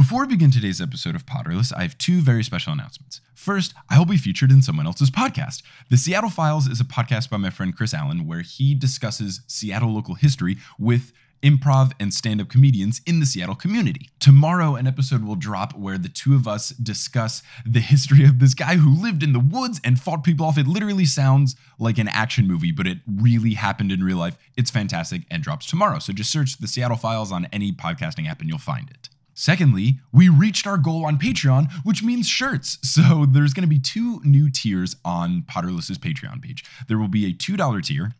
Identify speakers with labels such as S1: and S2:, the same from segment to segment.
S1: Before we begin today's episode of Potterless, I have two very special announcements. First, I will be featured in someone else's podcast. The Seattle Files is a podcast by my friend Chris Allen where he discusses Seattle local history with improv and stand up comedians in the Seattle community. Tomorrow, an episode will drop where the two of us discuss the history of this guy who lived in the woods and fought people off. It literally sounds like an action movie, but it really happened in real life. It's fantastic and drops tomorrow. So just search the Seattle Files on any podcasting app and you'll find it. Secondly, we reached our goal on Patreon, which means shirts. So there's going to be two new tiers on Potterless's Patreon page. There will be a $2 tier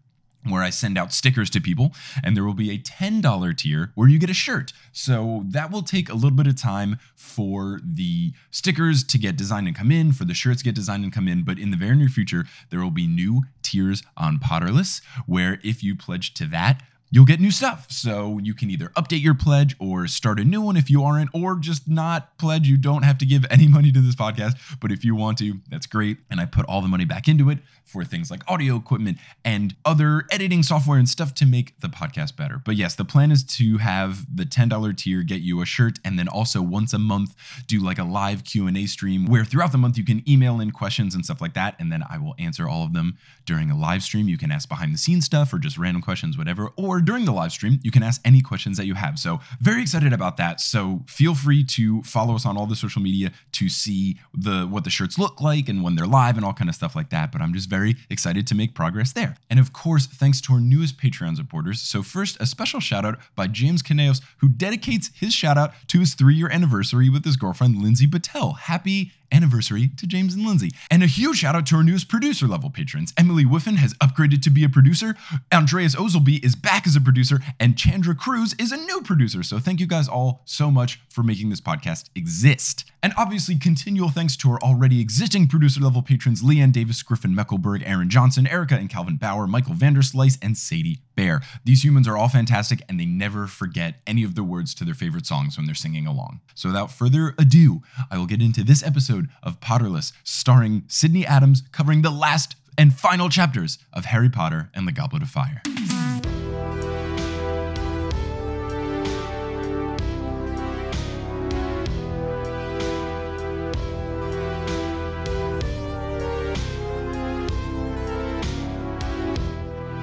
S1: where I send out stickers to people, and there will be a $10 tier where you get a shirt. So that will take a little bit of time for the stickers to get designed and come in, for the shirts to get designed and come in. But in the very near future, there will be new tiers on Potterless, where if you pledge to that, you'll get new stuff. So you can either update your pledge or start a new one if you aren't, or just not pledge. You don't have to give any money to this podcast, but if you want to, that's great. And I put all the money back into it for things like audio equipment and other editing software and stuff to make the podcast better. But yes, the plan is to have the $10 tier get you a shirt and then also once a month do like a live Q&A stream where throughout the month you can email in questions and stuff like that and then I will answer all of them during a live stream. You can ask behind the scenes stuff or just random questions whatever or during the live stream you can ask any questions that you have. So very excited about that. So feel free to follow us on all the social media to see the what the shirts look like and when they're live and all kind of stuff like that. But I'm just very excited to make progress there. And of course, thanks to our newest Patreon supporters. So first, a special shout out by James Caneos, who dedicates his shout out to his three year anniversary with his girlfriend Lindsay Patel. Happy anniversary to James and Lindsay. And a huge shout out to our newest producer level patrons. Emily Whiffen has upgraded to be a producer, Andreas Ozelby is back as a producer, and Chandra Cruz is a new producer. So thank you guys all so much for making this podcast exist. And obviously, continual thanks to our already existing producer level patrons Leanne Davis, Griffin Meckelberg, Aaron Johnson, Erica and Calvin Bauer, Michael Vanderslice, and Sadie Bear. These humans are all fantastic and they never forget any of the words to their favorite songs when they're singing along. So without further ado, I will get into this episode of Potterless, starring Sydney Adams, covering the last and final chapters of Harry Potter and the Goblet of Fire.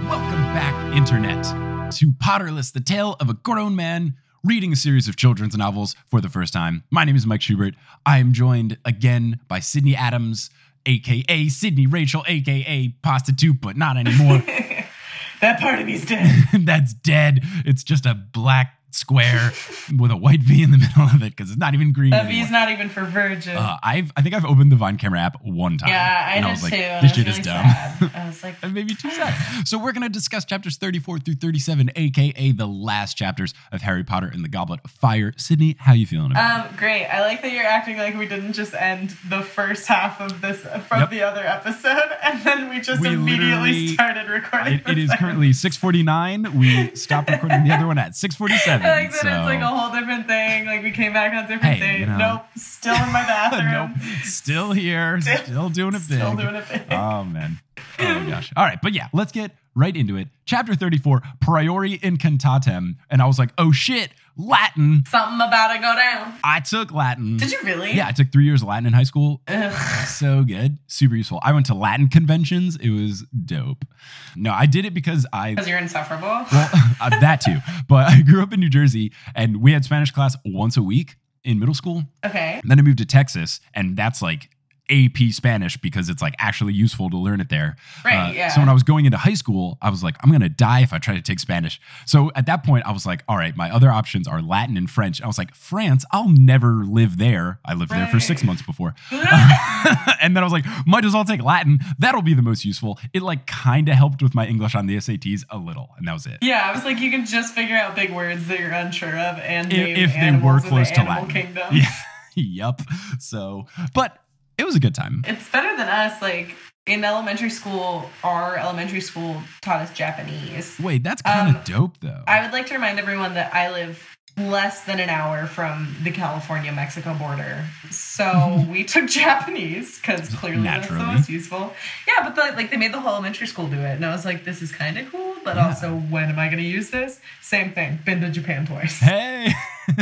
S1: Welcome back, Internet, to Potterless, the tale of a grown man reading a series of children's novels for the first time. My name is Mike Schubert. I am joined again by Sydney Adams, aka Sydney Rachel, aka Prostitute, but not anymore.
S2: that part of me's dead.
S1: That's dead. It's just a black square with a white V in the middle of it because it's not even green.
S2: That
S1: anymore.
S2: V's not even for virgin.
S1: Uh, I've I think I've opened the Vine camera app one time.
S2: yeah, I did
S1: I was like,
S2: too.
S1: This shit
S2: was
S1: is dumb.
S2: sad. I was like,
S1: me too sad. So we're gonna discuss chapters 34 through 37, aka the last chapters of Harry Potter and the Goblet of Fire. Sydney, how are you feeling about it?
S2: um, great. I like that you're acting like we didn't just end the first half of this from
S1: Yep.
S2: the other episode, and then we just
S1: We
S2: immediately started recording.
S1: It, it is currently 6:49. We stopped recording the other one at 6:47.
S2: I like that
S1: so
S2: it's like a whole different thing. Like we came back on different
S1: Hey,
S2: days.
S1: you know.
S2: Nope, still in my bathroom.
S1: nope, still here,
S2: Still-
S1: still doing it big.
S2: Still doing it big.
S1: Oh man. Oh my gosh. All right, but yeah, let's get right into it. Chapter 34, Priori Incantatem, and I was like, "Oh shit, Latin."
S2: Something about to go down.
S1: I took Latin.
S2: Did you really?
S1: Yeah, I took 3 years of Latin in high school.
S2: Ugh.
S1: so good, super useful. I went to Latin conventions. It was dope. No, I did it because I
S2: Because you're insufferable.
S1: well, uh, that too. But I grew up in New Jersey and we had Spanish class once a week in middle school.
S2: Okay.
S1: And then I moved to Texas and that's like AP Spanish because it's like actually useful to learn it there. Uh,
S2: Right, yeah.
S1: So when I was going into high school, I was like, I'm gonna die if I try to take Spanish. So at that point, I was like, all right, my other options are Latin and French. I was like, France, I'll never live there. I lived there for six months before. and then I was like, might as well take Latin. That'll be the most useful. It like kind of helped with my English on the SATs a little, and that was it.
S2: Yeah, I was like, you can just figure out big words that you're unsure of and
S1: If- if they were close
S2: the
S1: to Latin.
S2: kingdom.
S1: Yeah. yep. So, but it was a good time.
S2: It's better than us. Like in elementary school, our elementary school taught us Japanese.
S1: Wait, that's kind of
S2: Um,
S1: dope though.
S2: I would like to remind everyone that I live less than an hour from the California Mexico border. So we took Japanese because clearly that's the most useful. Yeah, but the, like they made the whole elementary school do it. And I was like, this is kind of cool, but
S1: Yeah.
S2: also when am I going to use this? Same thing. Been to Japan twice.
S1: Hey.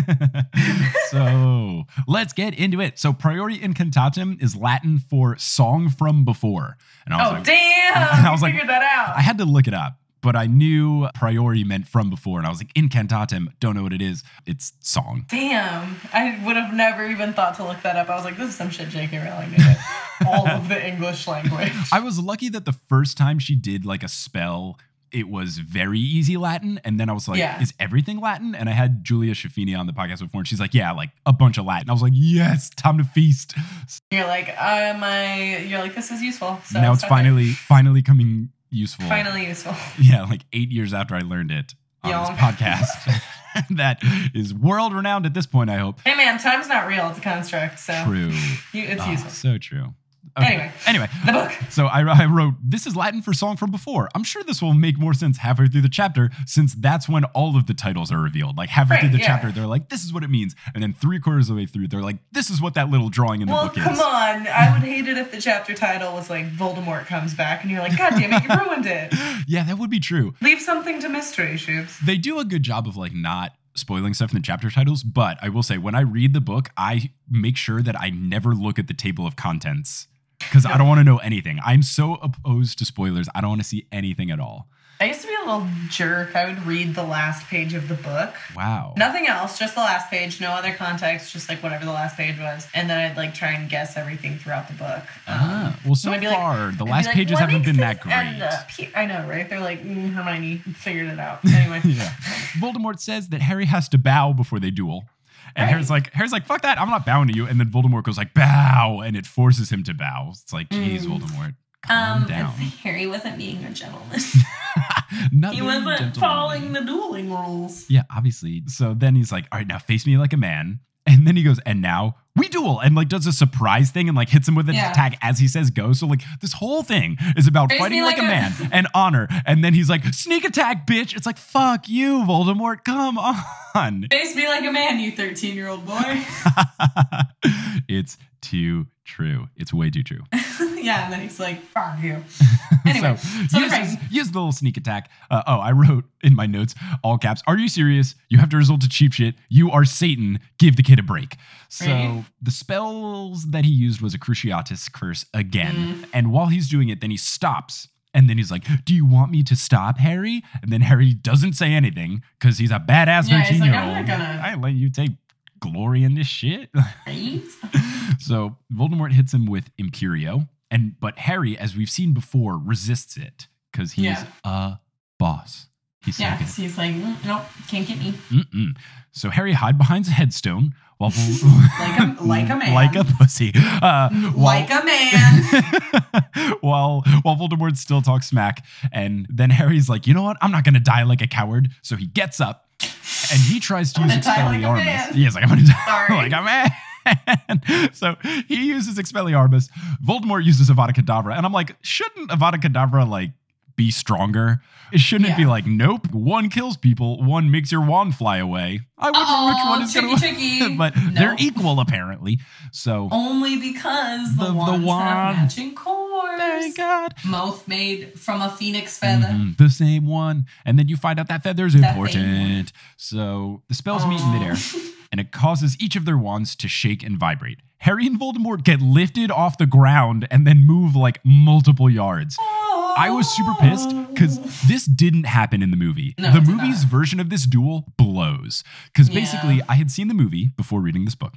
S1: so let's get into it. So, priori incantatem is Latin for song from before. And I was like,
S2: Oh
S1: like,
S2: damn!
S1: I was like-
S2: figured that out.
S1: I had to look it up, but I knew priori meant from before. And I was like, incantatem, don't know what it is. It's song.
S2: Damn, I would have never even thought to look that up. I was like, this is some shit J.K. Rowling did. All of the English language.
S1: I was lucky that the first time she did like a spell, it was very easy Latin. And then I was like,
S2: Yeah.
S1: is everything Latin? And I had Julia Schifini on the podcast before, and she's like, yeah, like a bunch of Latin. I was like, yes, time to feast.
S2: You're like, uh, my. You're like, this is useful. So
S1: now it's finally, finally coming useful.
S2: finally useful.
S1: Yeah, like eight years after I learned it on this podcast. that is world renowned at this point, I hope.
S2: Hey man, time's not real. It's a construct. So
S1: True.
S2: You, it's
S1: Ah,
S2: useful.
S1: so true.
S2: Anyway.
S1: Anyway.
S2: The book.
S1: So I, I wrote, this is Latin for song from before. I'm sure this will make more sense halfway through the chapter since that's when all of the titles are revealed. Like halfway
S2: Right,
S1: through the
S2: yeah.
S1: chapter, they're like, this is what it means. And then three quarters of the way through, they're like, this is what that little drawing in the
S2: Well,
S1: book
S2: come on. I would hate it if the chapter title was like Voldemort comes back and you're like, God damn it, you ruined it.
S1: Yeah, that would be true.
S2: Leave something to mystery, Shoops.
S1: They do a good job of like not spoiling stuff in the chapter titles, but I will say when I read the book, I make sure that I never look at the table of contents because I don't want to know anything. I'm so opposed to spoilers. I don't want to see anything at all.
S2: I used to be a little jerk. I would read the last page of the book.
S1: Wow.
S2: Nothing else, just the last page, no other context, just like whatever the last page was. And then I'd like try and guess everything throughout the book. Um,
S1: Ah, well, so
S2: be like-
S1: far, the last
S2: like,
S1: pages haven't been that great.
S2: I know, right? They're like, mm, Hermione figured it out. Anyway.
S1: yeah. Voldemort says that Harry has to bow before they duel. And
S2: Right.
S1: Harry's like, Harry's like, fuck that, I'm not bowing to you. And then Voldemort goes like, bow, and it forces him to bow. It's like, geez,
S2: Mm.
S1: Voldemort, calm down.
S2: Harry wasn't being a gentleman. He wasn't
S1: gentlemanly.
S2: following the dueling rules.
S1: Yeah, obviously. So then he's like, all right, now face me like a man. And then he goes, and now we duel, and like does a surprise thing and like hits him with an
S2: Yeah.
S1: attack as he says go. So like this whole thing is about
S2: Face
S1: fighting like,
S2: like
S1: a
S2: a-
S1: man and honor. And then he's like, sneak attack, bitch. It's like, fuck you, Voldemort. Come on.
S2: Face me like a man, you 13 year old boy.
S1: it's too true. It's way too true.
S2: yeah, and then he's like, fuck you. Anyway,
S1: so,
S2: so
S1: use,
S2: they're
S1: his- use the little sneak attack. Uh, oh, I wrote in my notes, all caps. Are you serious? You have to resort to cheap shit. You are Satan. Give the kid a break. So
S2: Right.
S1: the spells that he used was a Cruciatus curse again.
S2: Mm.
S1: And while he's doing it, then he stops. And then he's like, Do you want me to stop, Harry? And then Harry doesn't say anything because he's a badass
S2: Yeah,
S1: 13
S2: he's like,
S1: year
S2: "I'm
S1: old.
S2: not gonna-
S1: I let you take glory in this shit.
S2: Right?
S1: so Voldemort hits him with Imperio, and but Harry, as we've seen before, resists it because he's
S2: Yeah.
S1: a boss. He's
S2: Yeah, because he's like, mm, nope, can't get me.
S1: Mm-mm. So Harry hide behind a headstone while
S2: Like a- like a man.
S1: like a pussy, uh,
S2: Like
S1: while-
S2: a man.
S1: while while Voldemort still talks smack, and then Harry's like, you know what? I'm not gonna die like a coward. So he gets up and he tries to
S2: I'm
S1: use
S2: die like
S1: He's like, I'm gonna die
S2: Sorry.
S1: like a man. so he uses Expelliarmus. Voldemort uses Avada Kedavra, and I'm like, shouldn't Avada Kedavra like be stronger? It shouldn't it be like, nope, one kills people, one makes your wand fly away. I wonder which one is
S2: tricky,
S1: gonna
S2: tricky.
S1: but they're equal apparently. So
S2: Only because the,
S1: The- the
S2: wands have
S1: wand.
S2: matching cores.
S1: thank God.
S2: Both made from a phoenix feather.
S1: Mhm, the same one. And then you find out that
S2: feather is
S1: important. So the spells meet in midair, and it causes each of their wands to shake and vibrate. Harry and Voldemort get lifted off the ground and then move like multiple yards. I was super pissed because this didn't happen in the movie.
S2: No,
S1: the movie's
S2: not.
S1: version of this duel blows. Because
S2: Yeah.
S1: basically, I had seen the movie before reading this book.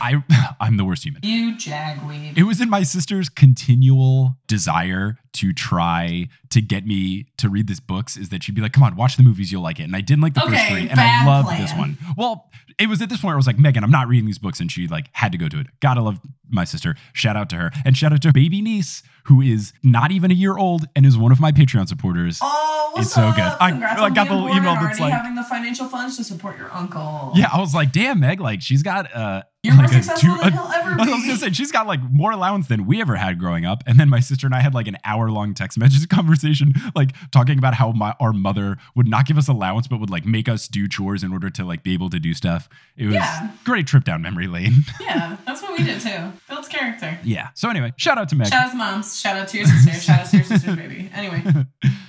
S1: I, I'm the worst human.
S2: You jagweed.
S1: It was in my sister's continual desire to try to get me to read these books is that she'd be like, come on, watch the movies, you'll like it. And I didn't like the first three, and I loved
S2: plan.
S1: this one. Well, it was at this point where I was like, Megan, I'm not reading these books. And she like had to go to it. Gotta love my sister. Shout out to her. And shout out to her baby niece, who is not even a year old and is one of my Patreon supporters.
S2: Oh,
S1: It's so
S2: up?
S1: good. I- I got the email that's like-
S2: having the financial funds to support your uncle.
S1: Yeah, I was like, damn, Meg, like she's got uh
S2: You're more successful
S1: two-
S2: than
S1: a-
S2: he'll ever
S1: I was gonna say she's got like more allowance than we ever had growing up. And then my sister and I had like an hour long text message conversation, like talking about how my our mother would not give us allowance, but would like make us do chores in order to like be able to do stuff. It was
S2: Yeah.
S1: great trip down memory lane.
S2: Yeah, that's what we did too. Builds character.
S1: yeah. So anyway, shout out to Meg.
S2: Shout out to moms. Shout out to your sister. Shout out to your sister's baby. Anyway,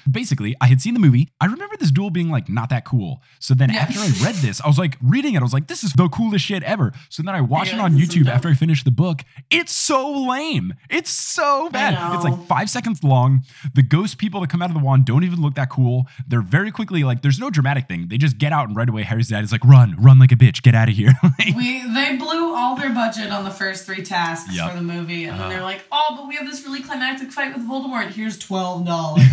S1: Basically, I had seen the movie. I remember this duel being like not that cool. So then
S3: Yeah.
S1: after I read this, I was like reading it. I was like, this is the coolest shit ever. So then I watched
S3: You're
S1: it on YouTube after I finished the book. It's so lame. It's so bad. It's like five seconds long. The ghost people that come out of the wand don't even look that cool. They're very quickly like, there's no dramatic thing. They just get out and right away Harry's dad is like, run, run like a bitch, get out of here. Like,
S2: We they blew all their budget on the first three tasks
S1: Yep.
S2: for the movie, and then uh-huh. they're like, "Oh, but we have this really climactic fight with Voldemort. Here's twelve dollars."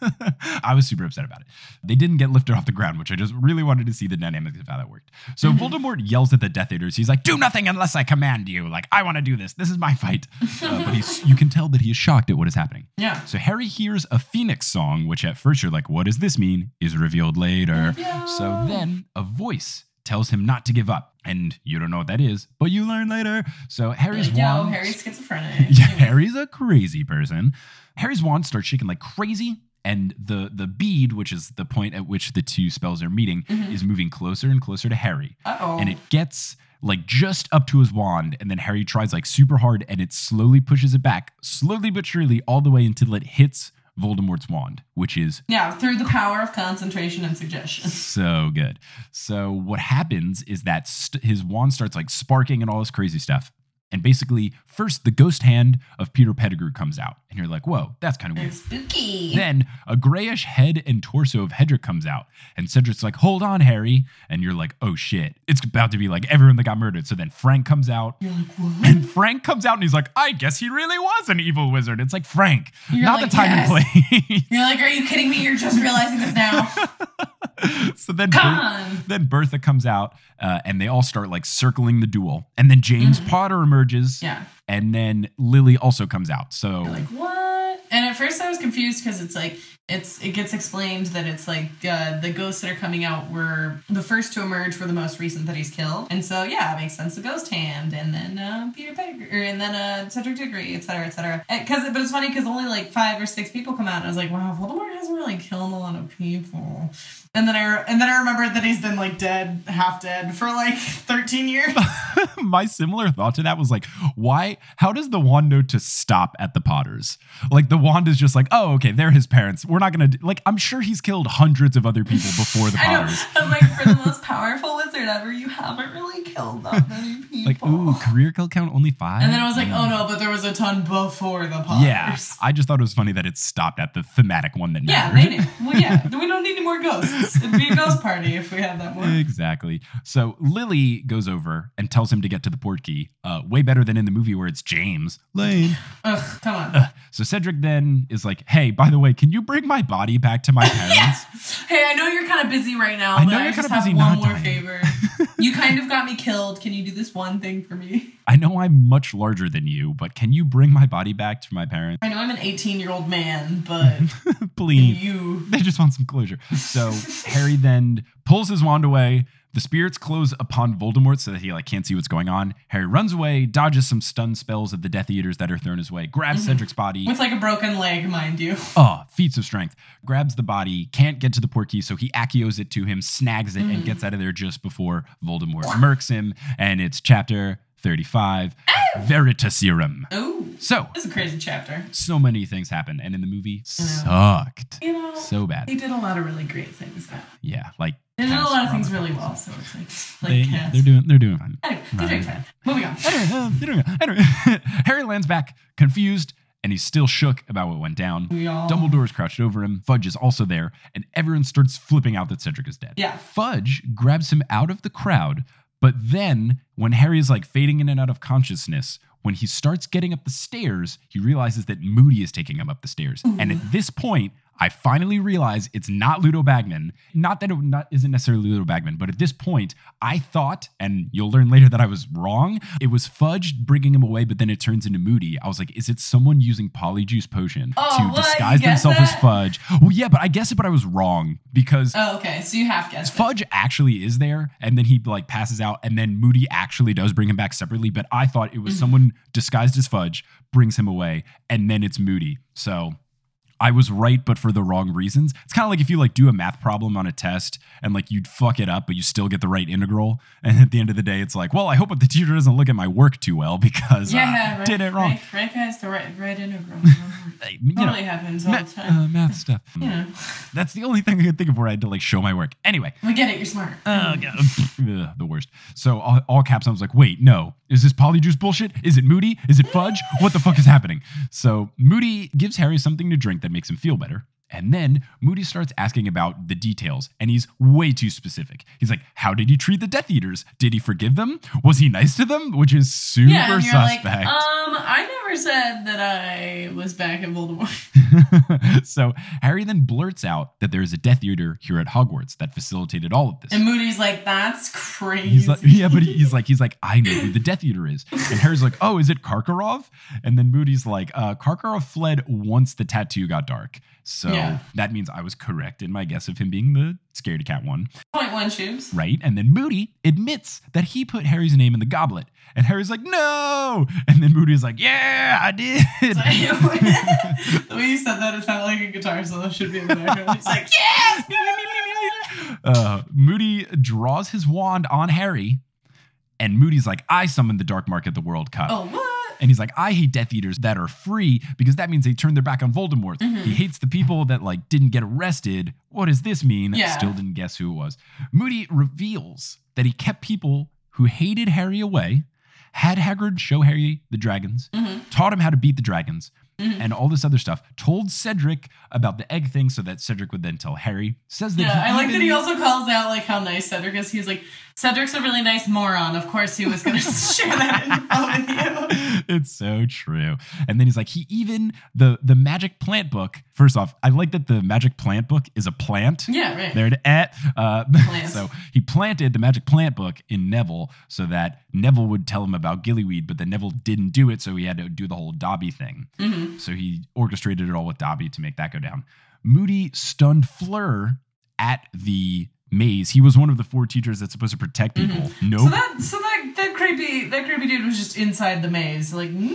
S1: I was super upset about it. They didn't get lifted off the ground, which I just really wanted to see the dynamics of how that worked. So mm-hmm. Voldemort yells at the Death Eaters. He's like, "Do nothing unless I command you. Like I want to do this. This is my fight." Uh, but he's, you can tell that he is shocked at what is happening.
S2: yeah.
S1: So Harry hears a Phoenix song, which at first you're like, "What does this mean?" Is revealed later. So then a voice tells him not to give up, and you don't know what that is, but you learn later. So Harry's
S2: Like, Yo,
S1: wand.
S2: Harry's schizophrenic.
S1: Yeah, Harry's a crazy person. Harry's wand starts shaking like crazy, and the the bead, which is the point at which the two spells are meeting, is moving closer and closer to Harry.
S2: Uh oh.
S1: And it gets like just up to his wand, and then Harry tries like super hard, and it slowly pushes it back, slowly but surely, all the way until it hits Voldemort's wand, which is
S2: yeah, through the power of concentration and suggestion.
S1: so good. So what happens is that st- his wand starts like sparking and all this crazy stuff. And basically, first the ghost hand of Peter Pettigrew comes out, and you're like, "Whoa, that's kind of weird."
S2: Spooky.
S1: Then a grayish head and torso of Cedric comes out, and Cedric's like, "Hold on, Harry," and you're like, "Oh shit, it's about to be like everyone that got murdered." So then Frank comes out,
S2: You're like, what?
S1: and Frank comes out, and he's like, "I guess he really was an evil wizard." It's like Frank,
S2: You're
S1: not
S2: like,
S1: the time
S2: "Yes."
S1: and place.
S2: You're like, are you kidding me? You're just realizing this now.
S1: so then Ber- then Bertha comes out uh, and they all start like circling the duel and then James Potter emerges
S2: Mm-hmm. Yeah.
S1: and then Lily also comes out so
S2: You're like, what? And at first I was confused because it's like it's it gets explained that it's like uh, the ghosts that are coming out were the first to emerge were the most recent that he's killed, and so yeah, it makes sense. The ghost hand, and then uh, Peter Pettigrew, and then uh, Cedric Diggory, etc., cetera, et cetera. Because but it's funny because only like five or six people come out, and I was like, wow, Voldemort hasn't really killed a lot of people. And then I and then I remembered that he's been like dead, half dead for like thirteen years.
S1: my similar thought to that was like why how does the wand know to stop at the Potters like the wand is just like oh okay they're his parents we're not gonna do, like I'm sure he's killed hundreds of other people before the
S2: I know.
S1: Potters
S2: I'm like, for the most powerful wizard ever, you haven't really killed that many people.
S1: like ooh career kill count only five
S2: And then I was like, oh no, but there was a ton before the Potters.
S1: yeah I just thought it was funny that it stopped at the thematic one that
S2: Yeah,
S1: mattered
S2: they knew. Well, yeah, we don't need any more ghosts. It'd be a ghost party if we had that one.
S1: Exactly. So Lily goes over and tells him to get to the port key. Uh, way better than in the movie where it's James Lane.
S2: Ugh, come on.
S1: So Cedric then is like, "Hey, by the way, can you bring my body back to my parents?"
S2: Hey, I know you're kind of busy right now,
S1: I
S2: but
S1: know you're
S2: just
S1: kinda
S2: have
S1: busy
S2: one more
S1: dying.
S2: favor. You kind of got me killed. Can you do this one thing for me?
S1: I know I'm much larger than you, but can you bring my body back to my parents,
S2: I know I'm an 18 year old man, but
S1: please?
S2: you.
S1: They just want some closure. So Harry then pulls his wand away. The spirits close upon Voldemort so that he like can't see what's going on. Harry runs away, dodges some stun spells of the Death Eaters that are thrown his way, grabs mhm. Cedric's body.
S2: With like a broken leg, mind you.
S1: Oh, feats of strength. Grabs the body, can't get to the port key, so he accios it to him, snags it, and mhm. gets out of there just before Voldemort murks him. And it's chapter 35, Veritaserum.
S2: Oh,
S1: So,
S2: this is a crazy chapter.
S1: so many things happen, and in the movie, sucked.
S2: You know,
S1: So bad.
S2: they did a lot of really great things. Though.
S1: Yeah, like
S2: They did a lot of things really well, so it's like, like
S1: they, yeah, they're doing, they're doing fine.
S2: Anyway, they're doing fine. Moving on.
S1: Anyway, uh, they're doing- anyway, Harry lands back confused, and he's still shook about what went down.
S2: We all.
S1: Dumbledore's crouched over him. Fudge is also there, and everyone starts flipping out that Cedric is dead.
S2: Yeah.
S1: Fudge grabs him out of the crowd, but then when Harry is like fading in and out of consciousness, when he starts getting up the stairs, he realizes that Moody is taking him up the stairs. And at mm. this point, I finally realize it's not Ludo Bagman. Not that it not, isn't necessarily Ludo Bagman, but at this point, I thought, and you'll learn later that I was wrong. It was Fudge bringing him away, but then it turns into Moody. I was like, is it someone using Polyjuice Potion
S2: Oh,
S1: to
S2: what?
S1: Disguise themselves as? Fudge? Well, yeah, but I guess it, but I was wrong because
S2: Oh, okay. So you half guessed. it.
S1: Fudge actually is there, and then he like passes out, and then Moody actually does bring him back separately. But I thought it was
S2: Mhm.
S1: someone disguised as Fudge brings him away, and then it's Moody. So I was right, but for the wrong reasons. It's kind of like if you like do a math problem on a test and like you'd fuck it up, but you still get the right integral. And at the end of the day, it's like, well, I hope the teacher doesn't look at my work too well because
S2: Yeah,
S1: uh,
S2: right,
S1: did it wrong.
S2: Right, right has the right, right integral.
S1: You know,
S2: totally happens all
S1: ma-
S2: the time.
S1: uh, math stuff.
S2: you know,
S1: That's the only thing I could think of where I had to like show my work. Anyway,
S2: we get it. You're smart.
S1: Oh, God. The worst. So all, all caps, I was like, wait, no. Is this polyjuice bullshit? Is it Moody? Is it fudge? What the fuck is happening? So Moody gives Harry something to drink that makes him feel better. And then Moody starts asking about the details, and he's way too specific. He's like, How did he treat the Death Eaters? Did he forgive them? Was he nice to them? Which is super
S2: yeah, and you're
S1: suspect.
S2: like, um, I never said that I was back in Voldemort.
S1: so Harry then blurts out that there is a Death Eater here at Hogwarts that facilitated all of this.
S2: And Moody's like, that's crazy.
S1: He's like, yeah, but he's like, he's like, I know who the Death Eater is. And Harry's like, oh, is it Karkaroff? And then Moody's like, uh, Karkaroff fled once the tattoo got dark. So
S2: Yeah.
S1: That means I was correct in my guess of him being the scaredy cat one.
S2: Point one shoes.
S1: right? And then Moody admits that he put Harry's name in the goblet. And Harry's like, no. And then Moody's like, yeah, I did.
S2: the way you said that, it sounded like a guitar solo should be in the background. He's like, yes!
S1: uh, Moody draws his wand on Harry. And Moody's like, I summoned the Dark Mark at the World Cup.
S2: Oh, what?
S1: And he's like, I hate Death Eaters that are free because that means they turn their back on Voldemort.
S2: Mhm.
S1: He hates the people that like didn't get arrested. What does this mean?
S2: Yeah.
S1: Still didn't guess who it was. Moody reveals that he kept people who hated Harry away, had Hagrid show Harry the dragons,
S2: Mhm.
S1: taught him how to beat the dragons,
S2: Mhm.
S1: and all this other stuff. Told Cedric about the egg thing so that Cedric would then tell Harry. Says that
S2: Yeah, I like that he also calls out like how nice Cedric is. He's like, Cedric's a really nice moron. Of course, he was going to share that info with you.
S1: it's so true. And then he's like, he even the the magic plant book. First off, I like that the magic plant book is a plant.
S2: Yeah, right.
S1: There to at. Uh, so he planted the magic plant book in Neville so that Neville would tell him about gillyweed, but then Neville didn't do it, so he had to do the whole Dobby thing.
S2: hmm
S1: So he orchestrated it all with Dobby to make that go down. Moody stunned Fleur at the maze. He was one of the four teachers that's supposed to protect people. Nope.
S2: So that so that that creepy that creepy dude was just inside the maze. Like, hmm?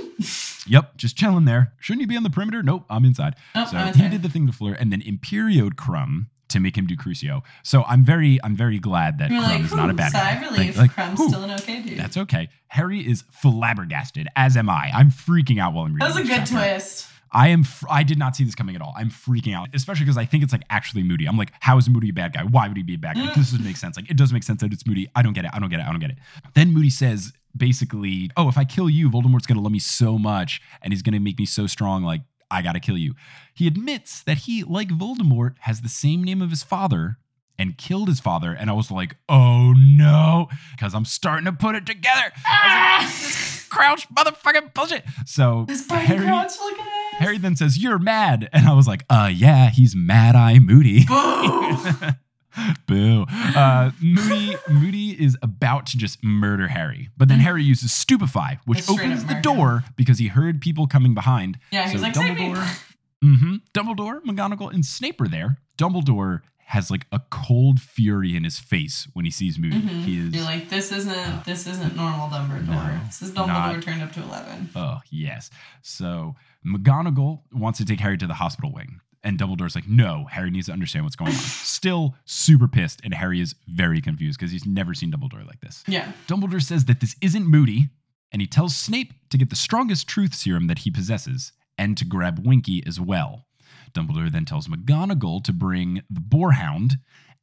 S1: Yep, just chilling there. Shouldn't he be on the perimeter? Nope, I'm inside.
S2: Nope,
S1: so
S2: I'm
S1: he did the thing to Fleur, and then Imperioed Krum to make him do Crucio. So I'm very, I'm very glad that
S2: you're
S1: Krum
S2: like,
S1: is not a bad
S2: sigh
S1: guy.
S2: of relief.
S1: Like,
S2: Krum's
S1: whew,
S2: still an okay dude.
S1: That's okay. Harry is flabbergasted, as am I. I'm freaking out while I'm reading.
S2: That was a good
S1: chapter.
S2: twist.
S1: I am. Fr- I did not see this coming at all. I'm freaking out, especially because I think it's like actually Moody. I'm like, how is Moody a bad guy? Why would he be a bad guy? This doesn't make sense. Like, it does make sense that it's Moody. I don't get it. I don't get it. I don't get it. Then Moody says basically, oh, if I kill you, Voldemort's gonna love me so much, and he's gonna make me so strong. Like, I gotta kill you. He admits that he, like Voldemort, has the same name of his father. And killed his father, and I was like, "Oh no!" Because I'm starting to put it together. I was like, ah! "This Crouch, motherfucking bullshit. So
S2: This
S1: Harry,
S2: Crouch looking ass.
S1: Harry then says, You're mad. And I was like, Uh, yeah, he's mad eye Moody.
S2: Boo!
S1: Boo. Uh, Moody, Moody is about to just murder Harry. But then Harry uses Stupefy, which
S2: straight
S1: opens
S2: up
S1: the
S2: murder.
S1: door because he heard people coming behind.
S2: Yeah, he
S1: So
S2: was like, "Save me."
S1: Dumbledore, hmm Dumbledore, McGonagall, and Snape are there. Dumbledore has like a cold fury in his face when he sees Moody.
S2: Mhm.
S1: He is
S2: You're like, this isn't this isn't normal Dumbledore. This is Dumbledore
S1: not.
S2: turned up to eleven.
S1: Oh, yes. So McGonagall wants to take Harry to the hospital wing. And Dumbledore's like, no, Harry needs to understand what's going on. Still super pissed. And Harry is very confused because he's never seen Dumbledore like this.
S2: Yeah.
S1: Dumbledore says that this isn't Moody. And he tells Snape to get the strongest truth serum that he possesses and to grab Winky as well. Dumbledore then tells McGonagall to bring the Boarhound.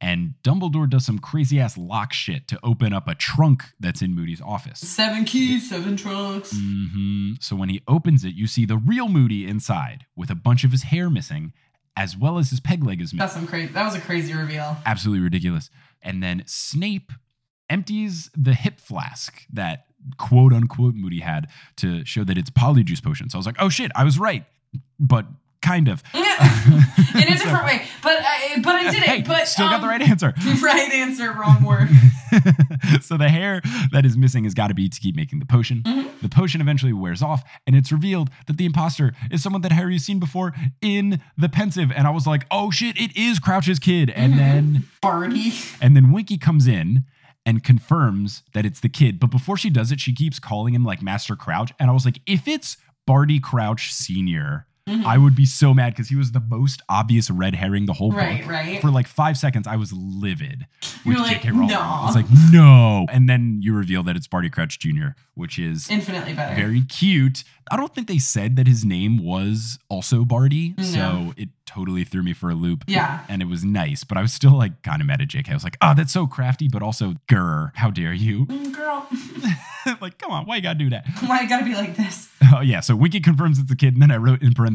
S1: And Dumbledore does some crazy ass lock shit to open up a trunk that's in Moody's office.
S2: Seven keys, seven trunks.
S1: hmm So when he opens it, you see the real Moody inside with a bunch of his hair missing, as well as his peg leg is missing.
S2: That's some crazy. That was a crazy reveal.
S1: Absolutely ridiculous. And then Snape empties the hip flask that quote unquote Moody had to show that it's polyjuice potion. So I was like, oh shit, I was right. But kind of.
S2: in a
S1: So-
S2: different way, but I but I did it.
S1: Hey,
S2: but
S1: still got the
S2: um,
S1: right answer.
S2: right answer, wrong word.
S1: so the hair that is missing has got to be to keep making the potion.
S2: Mm-hmm.
S1: The potion eventually wears off, and it's revealed that the imposter is someone that Harry has seen before in the Pensieve. And I was like, oh shit, it is Crouch's kid. And
S2: Mm-hmm.
S1: then
S2: Barty.
S1: and then Winky comes in and confirms that it's the kid. But before she does it, she keeps calling him like Master Crouch. And I was like, if it's Barty Crouch Sr., I would be so mad because he was the most obvious red herring the whole
S2: Right,
S1: book.
S2: right.
S1: For like five seconds, I was livid with
S2: You're like,
S1: J.K. Rowling.
S2: "No."
S1: I was like, no. And then you reveal that it's Barty Crouch Jr., which is
S2: Infinitely better.
S1: very cute. I don't think they said that his name was also Barty, so it totally threw me for a loop.
S2: Yeah.
S1: And it was nice, but I was still like kind of mad at JK. I was like, oh, that's so crafty, but also, grr, how dare you?
S2: Mm, Girl,
S1: like, come on, why you gotta do that?
S2: why you gotta be like this?
S1: Oh, yeah. So Winky confirms it's a kid, and then I wrote in parentheses,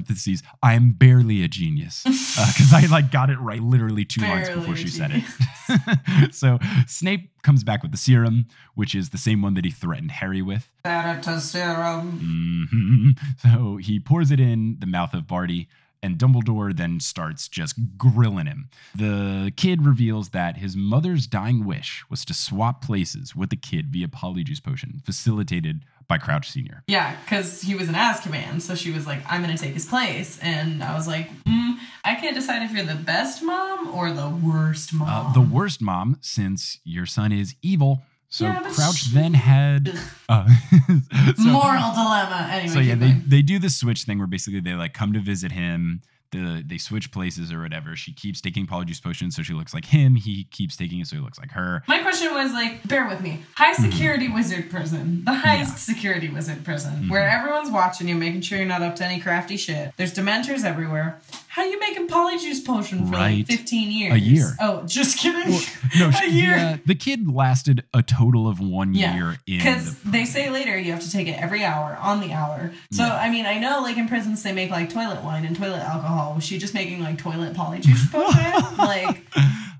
S1: I am barely a genius. Because I like got it right literally two lines before
S2: a
S1: she said it. so Snape comes back with the serum, which is the same one that he threatened Harry with.
S2: serum.
S1: hmm So he pours it in the mouth of Barty, and Dumbledore then starts just grilling him. The kid reveals that his mother's dying wish was to swap places with the kid via Polyjuice Potion, facilitated by Crouch Sr.
S2: Yeah, because he was in Azkaban, so she was like, "I'm gonna take his place," and I was like, mm, "I can't decide if you're the best mom or the worst mom."
S1: Uh, the worst mom, since your son is evil. So
S2: Yeah,
S1: Crouch
S2: she-
S1: then had. Uh, so-
S2: moral dilemma. Anyway,
S1: so yeah, they, they do this switch thing where basically they like come to visit him. The, they switch places or whatever. She keeps taking Polyjuice Potion, so she looks like him. He keeps taking it, so he looks like her.
S2: My question was like, bear with me. High security wizard prison, the highest security wizard prison, where everyone's watching you, making sure you're not up to any crafty shit. There's dementors everywhere. How you making polyjuice potion for
S1: Right.
S2: like 15 years?
S1: A year.
S2: Oh, just kidding.
S1: No,
S2: a year.
S1: The, uh, the kid lasted a total of one
S2: Yeah,
S1: year in.
S2: because
S1: the-
S2: they say later you have to take it every hour on the hour. So
S1: Yeah.
S2: I mean, I know like in prisons they make like toilet wine and toilet alcohol. Was she just making like toilet polyjuice potion? like,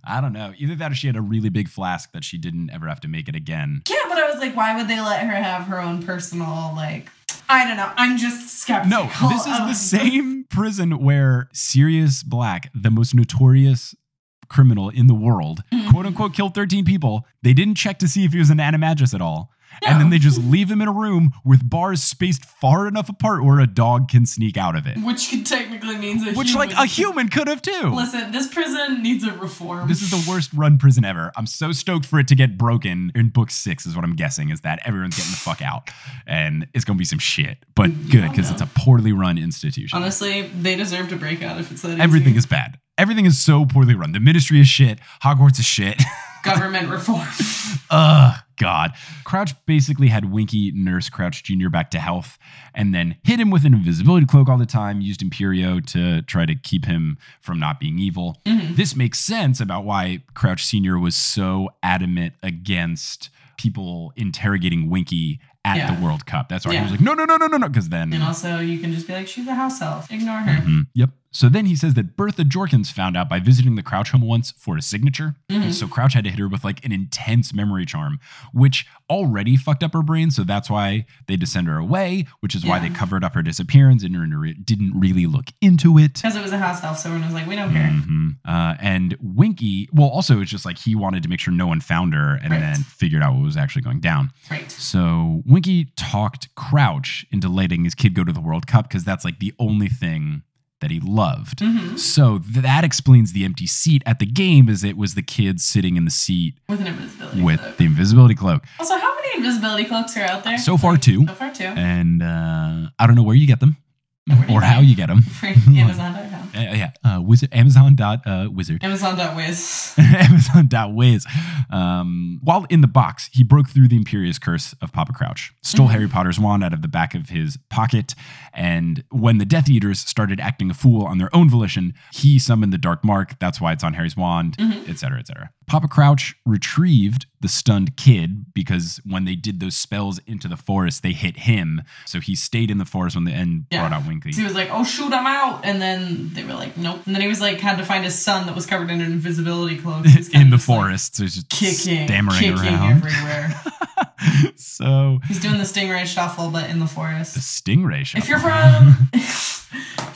S1: I don't know. Either that or she had a really big flask that she didn't ever have to make it again.
S2: yeah, but I was like, why would they let her have her own personal like? I don't know. I'm just skeptical.
S1: No, this is the same prison where Sirius Black, the most notorious criminal in the world,
S2: Mm-hmm.
S1: quote unquote, killed 13 people. They didn't check to see if he was an animagus at all. And then they just leave him in a room with bars spaced far enough apart where a dog can sneak out of it.
S2: Which technically means a
S1: Which,
S2: human.
S1: like, a human could have too.
S2: Listen, this prison needs a reform.
S1: This is the worst run prison ever. I'm so stoked for it to get broken in book six, is what I'm guessing, is that everyone's getting the fuck out. And it's going to be some shit, but good because it's a poorly run institution.
S2: Honestly, they deserve to break out if it's that easy.
S1: Everything is bad. Everything is so poorly run. The ministry is shit. Hogwarts is shit.
S2: government reform.
S1: Ugh, God. Crouch basically had Winky nurse Crouch Jr. back to health and then hit him with an invisibility cloak all the time, used Imperio to try to keep him from not being evil. This makes sense about why Crouch Sr. was so adamant against people interrogating Winky at
S2: Yeah.
S1: the World Cup. That's why he was like, no, no, no, no, no, no, because then.
S2: And also, you can just be like, she's a house elf. Ignore her.
S1: Mhm. Yep. So then he says that Bertha Jorkins found out by visiting the Crouch home once for a signature. And so Crouch had to hit her with like an intense memory charm, which already fucked up her brain. So that's why they just send her away, which is why they covered up her disappearance and didn't really look into it.
S2: Because it was a house elf, so everyone was like, we don't care.
S1: Mhm. Uh, and Winky, well, also it's just like he wanted to make sure no one found her and
S2: Right.
S1: then figured out what was actually going down.
S2: Right.
S1: So Winky talked Crouch into letting his kid go to the World Cup because that's like the only thing that he loved.
S2: Mm-hmm.
S1: So that explains the empty seat at the game, as it was the kid sitting in the seat
S2: With an invisibility
S1: with
S2: cloak.
S1: the invisibility cloak.
S2: Also, how many invisibility cloaks are out there?
S1: So far, two.
S2: So far, two.
S1: And uh, I don't know where you get them
S2: Where do you
S1: or how
S2: them?
S1: you get them.
S2: Amazon.com.
S1: Uh, yeah, uh, wizard, Amazon dot uh, wizard.
S2: Amazon.wiz.
S1: Amazon.wiz. Um, while in the box, he broke through the Imperius curse of Papa Crouch, stole Harry Potter's wand out of the back of his pocket, and when the Death Eaters started acting a fool on their own volition, he summoned the Dark Mark. That's why it's on Harry's wand, etc., etc. Papa Crouch retrieved the stunned kid because when they did those spells into the forest, they hit him. So he stayed in the forest when the end
S2: Yeah.
S1: brought out Winky.
S2: So he was like, "Oh shoot, I'm out!" And then they were like, "Nope." And then he was like, had to find his son that was covered in an invisibility cloak.
S1: In the
S2: like,
S1: forest, so he's just
S2: kicking, kicking
S1: around.
S2: everywhere.
S1: so
S2: He's doing the stingray shuffle, but in the forest.
S1: the stingray show.
S2: If you're from,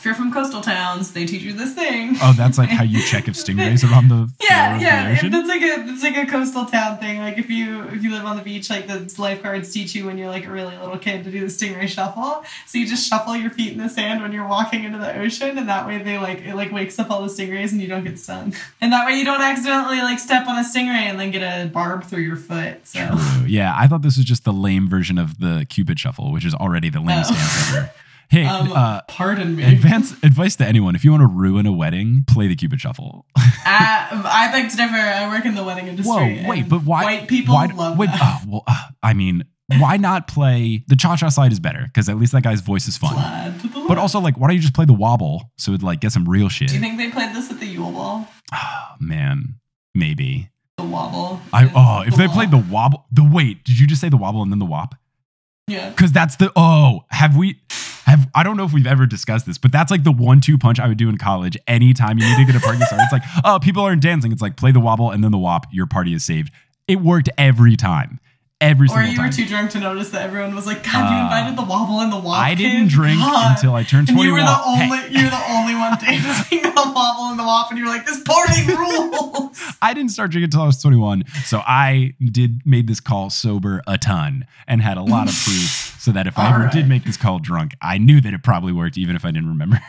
S2: if you're from coastal towns, they teach you this thing.
S1: Oh, that's like how you check if stingrays are on the
S2: Yeah,
S1: floor of
S2: yeah,
S1: the
S2: that's like a it's like a coastal town thing. Like if you if you live on the beach, like the lifeguards teach you when you're like a really little kid to do the stingray shuffle. So you just shuffle your feet in the sand when you're walking into the ocean, and that way they like it like wakes up all the stingrays and you don't get stung. And that way you don't accidentally like step on a stingray and then get a barb through your foot. So
S1: True. Yeah, I thought this was just the lame version of the Cupid shuffle, which is already the lamest
S2: Oh.
S1: dance ever. Hey,
S2: Um,
S1: uh,
S2: pardon me.
S1: advance advice to anyone: if you want to ruin a wedding, play the Cupid Shuffle.
S2: I, I beg to differ. I work in the wedding industry.
S1: Whoa, wait, but why?
S2: White people
S1: why,
S2: love
S1: wait,
S2: that.
S1: oh, well, uh, I mean, why not play the Cha Cha Slide is better because at least that guy's voice is fun.
S2: Glad to the
S1: But also, like, why don't you just play the wobble so it like get some real shit?
S2: do you think they played this at the Yule Ball?
S1: Oh, man, maybe.
S2: The wobble.
S1: I oh, if they
S2: wop.
S1: played the wobble, the wait, did you just say the wobble and then the wop?
S2: yeah.
S1: Because that's the oh, have we? Have I don't know if we've ever discussed this, but that's like the one-two punch I would do in college. Anytime you need to get a party started, it's like, oh, people aren't dancing. It's like play the wobble and then the wop. Your party is saved. It worked every time, every
S2: Or you
S1: time.
S2: were too drunk to notice that everyone was like, God, you
S1: Uh,
S2: invited the wobble and the wobble.
S1: I didn't drink until I turned
S2: And
S1: 21.
S2: you were the
S1: Hey.
S2: only you're the only one dancing the wobble and the wop, and you were like, this party rules.
S1: I didn't start drinking until I was 21. So I did made this call sober a ton and had a lot of proof so that if I ever
S2: right.
S1: did make this call drunk, I knew that it probably worked even if I didn't remember.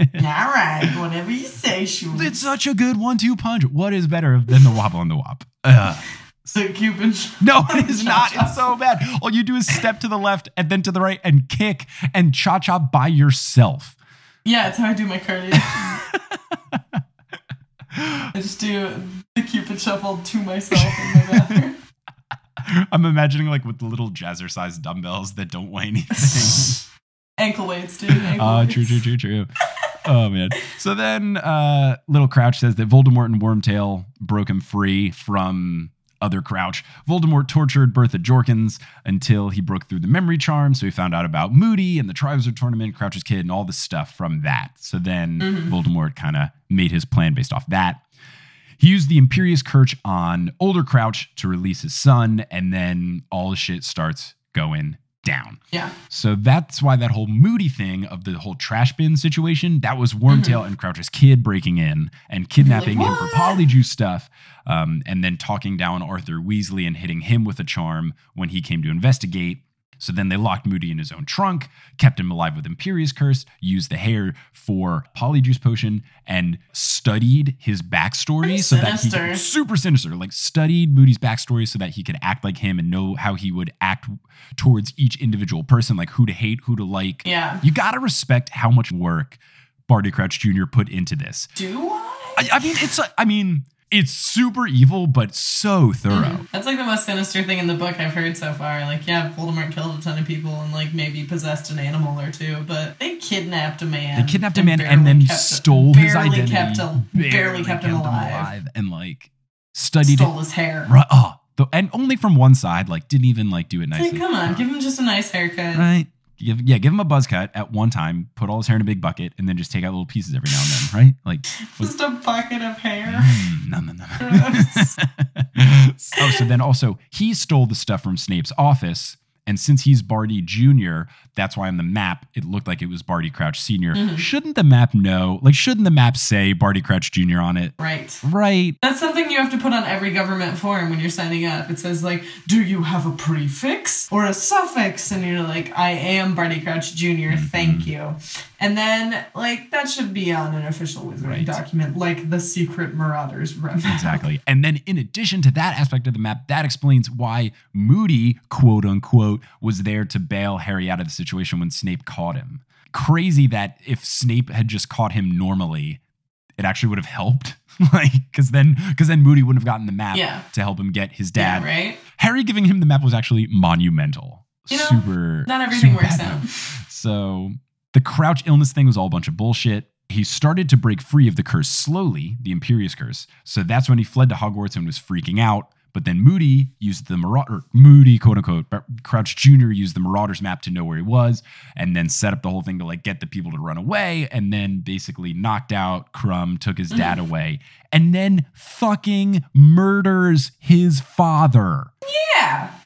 S2: All right, whatever you say, Shul.
S1: it's such a good one-two punch. What is better than the wobble and the wop? Ugh.
S2: So Cupid. Shuffle.
S1: No, it is not. It's so bad. All you do is step to the left and then to the right and kick and cha-cha by yourself.
S2: Yeah, it's how I do my cardio. I just do the Cupid shuffle to myself in my bathroom.
S1: I'm imagining like with the little jazzercise dumbbells that don't weigh anything.
S2: Ankle weights, dude. Ankle
S1: Oh,
S2: weights.
S1: true, true, true, true. Oh man. So then uh little Crouch says that Voldemort and Wormtail broke him free from other Crouch. Voldemort tortured Bertha Jorkins until he broke through the memory charm. So he found out about Moody and the Triwizard Tournament, Crouch's kid, and all this stuff from that. So then
S2: Mhm.
S1: Voldemort kind of made his plan based off that. He used the Imperius Curse on older Crouch to release his son, and then all the shit starts going down.
S2: Yeah.
S1: So that's why that whole moody thing of the whole trash bin situation, that was Wormtail and Crouch's kid breaking in and kidnapping
S2: Like,
S1: him for polyjuice stuff, um, and then talking down Arthur Weasley and hitting him with a charm when he came to investigate. So then they locked Moody in his own trunk, kept him alive with Imperius Curse, used the hair for Polyjuice Potion, and studied his backstory so that he could, super sinister, like studied Moody's backstory so that he could act like him and know how he would act towards each individual person, like who to hate, who to like.
S2: Yeah.
S1: You gotta respect how much work Barty Crouch Jr. put into this.
S2: Do I?
S1: I, I mean, it's I mean, it's super evil, but so thorough.
S2: Mhm. That's like the most sinister thing in the book I've heard so far. Like, yeah, Voldemort killed a ton of people and like maybe possessed an animal or two, but they kidnapped a man.
S1: They kidnapped a man and then
S2: kept-
S1: stole his
S2: barely
S1: identity.
S2: Kept a, barely, kept, him alive.
S1: and like studied
S2: Stole his hair.
S1: it. Right, oh, the, and only from one side, like didn't even like do it nicely.
S2: like, come on, give him just a nice haircut.
S1: right? Give, yeah, give him a buzz cut at one time, put all his hair in a big bucket, and then just take out little pieces every now and then, right? Like,
S2: Just a bucket of hair.
S1: mm, no, no, no. oh, so then also he stole the stuff from Snape's office, and since he's Barty Jr., that's why on the map it looked like it was Barty Crouch Senior.
S2: Mhm.
S1: Shouldn't the map know? Like, shouldn't the map say Barty Crouch Jr. on it?
S2: Right.
S1: Right.
S2: That's something you have to put on every government form when you're signing up. It says like, "Do you have a prefix or a suffix?" And you're like, "I am Barty Crouch junior
S1: Mm-hmm.
S2: Thank you." And then like that should be on an official wizarding
S1: Right.
S2: document, like the secret Marauders room.
S1: Exactly. And then, in addition to that aspect of the map, that explains why Moody, quote unquote, was there to bail Harry out of the situation when Snape caught him. Crazy that if Snape had just caught him normally, it actually would have helped. like, because then, because then Moody wouldn't have gotten the map
S2: Yeah.
S1: to help him get his
S2: Yeah,
S1: dad.
S2: right.
S1: Harry giving him the map was actually monumental.
S2: You know,
S1: super.
S2: Not everything
S1: super
S2: works out.
S1: So the Crouch illness thing was all a bunch of bullshit. He started to break free of the curse slowly, the Imperius curse. So that's when he fled to Hogwarts and was freaking out. But then Moody used the Marauder, Moody, quote unquote, Crouch Jr. used the Marauders map to know where he was and then set up the whole thing to like get the people to run away and then basically knocked out Krum, took his dad mm-hmm. away, and then fucking murders his father
S2: Yeah,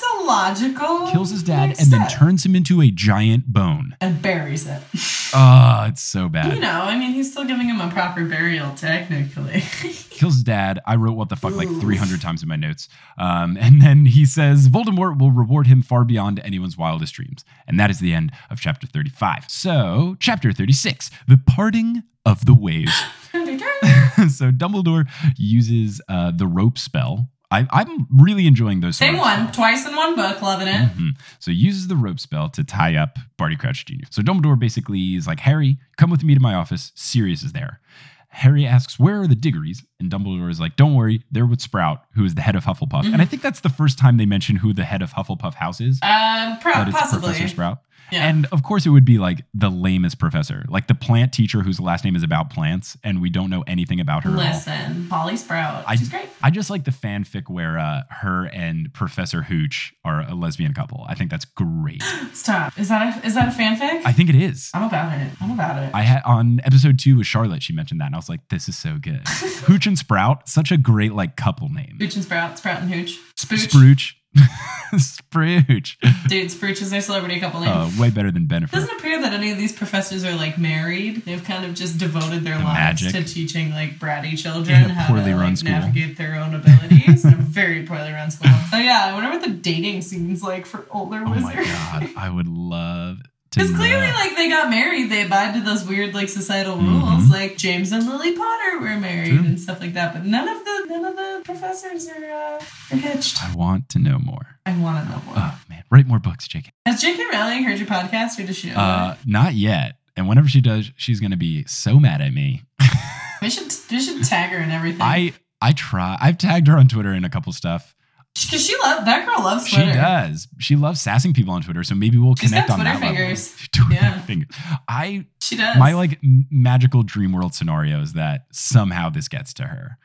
S2: that's a logical.
S1: kills his dad and then
S2: step.
S1: turns him into a giant bone.
S2: and buries it.
S1: Ah, it's so bad.
S2: You know, I mean, he's still giving him a proper burial, technically.
S1: Kills his dad. I wrote what the fuck like
S2: Oof.
S1: 300 times in my notes. Um, and then he says Voldemort will reward him far beyond anyone's wildest dreams. And that is the end of chapter 35. So, chapter 36 The Parting of the Ways. so, Dumbledore uses uh, the rope spell I, I'm really enjoying those.
S2: Same one, twice in one book, loving it.
S1: Mhm. So he uses the rope spell to tie up Barty Crouch Jr. So Dumbledore basically is like, Harry, come with me to my office. Sirius is there. Harry asks, Where are the Diggories? And Dumbledore is like, Don't worry, they're with Sprout, who is the head of Hufflepuff. And I think that's the first time they mention who the head of Hufflepuff House is.
S2: Um, pro- possibly.
S1: Professor Sprout.
S2: Yeah.
S1: And of course, it would be like the lamest professor, like the plant teacher whose last name is about plants, and we don't know anything about her.
S2: Listen, Polly Sprout.
S1: I-
S2: She's great.
S1: I just like the fanfic where uh, her and Professor Hooch are a lesbian couple. I think that's great.
S2: Stop. Is that a, is that a fanfic?
S1: I think it is.
S2: I'm about it. I'm about it.
S1: I had on episode two with Charlotte, she mentioned that, and I was like, "This is so good." Hooch and Sprout, such a great like couple name.
S2: Hooch and Sprout, Sprout and Hooch. Spooch.
S1: Sprooch, Sprooch,
S2: Dude, Spooch is their celebrity couple name.
S1: uh, way better than
S2: It
S1: Benefit.
S2: doesn't appear that any of these professors are like married. They've kind of just devoted their lives
S1: Magic.
S2: to teaching like bratty children how
S1: poorly
S2: to like navigate their own abilities in a very poorly run school. So yeah, I wonder what the dating scene's like for older
S1: Oh
S2: wizards.
S1: my god, I would love.
S2: Because clearly, like they got married, they abide to those weird like societal
S1: Mhm.
S2: rules. Like James and Lily Potter were married
S1: True.
S2: and stuff like that. But none of the none of the professors are, uh, are hitched.
S1: I want to know more.
S2: I want to know more.
S1: Oh man, write more books, J.K.
S2: Has J.K. Rowling heard your podcast, or does she know?
S1: Uh, not yet. And whenever she does, she's gonna be so mad at me.
S2: we should we should tag her and everything.
S1: I I try. I've tagged her on Twitter in a couple stuff.
S2: Because she loves that girl loves Twitter.
S1: She does. She loves sassing people on Twitter, so maybe we'll
S2: She's
S1: connect on
S2: Twitter
S1: that level.
S2: fingers.
S1: Twitter
S2: Yeah.
S1: fingers. I
S2: She does.
S1: my like magical dream world scenario is that somehow this gets to her,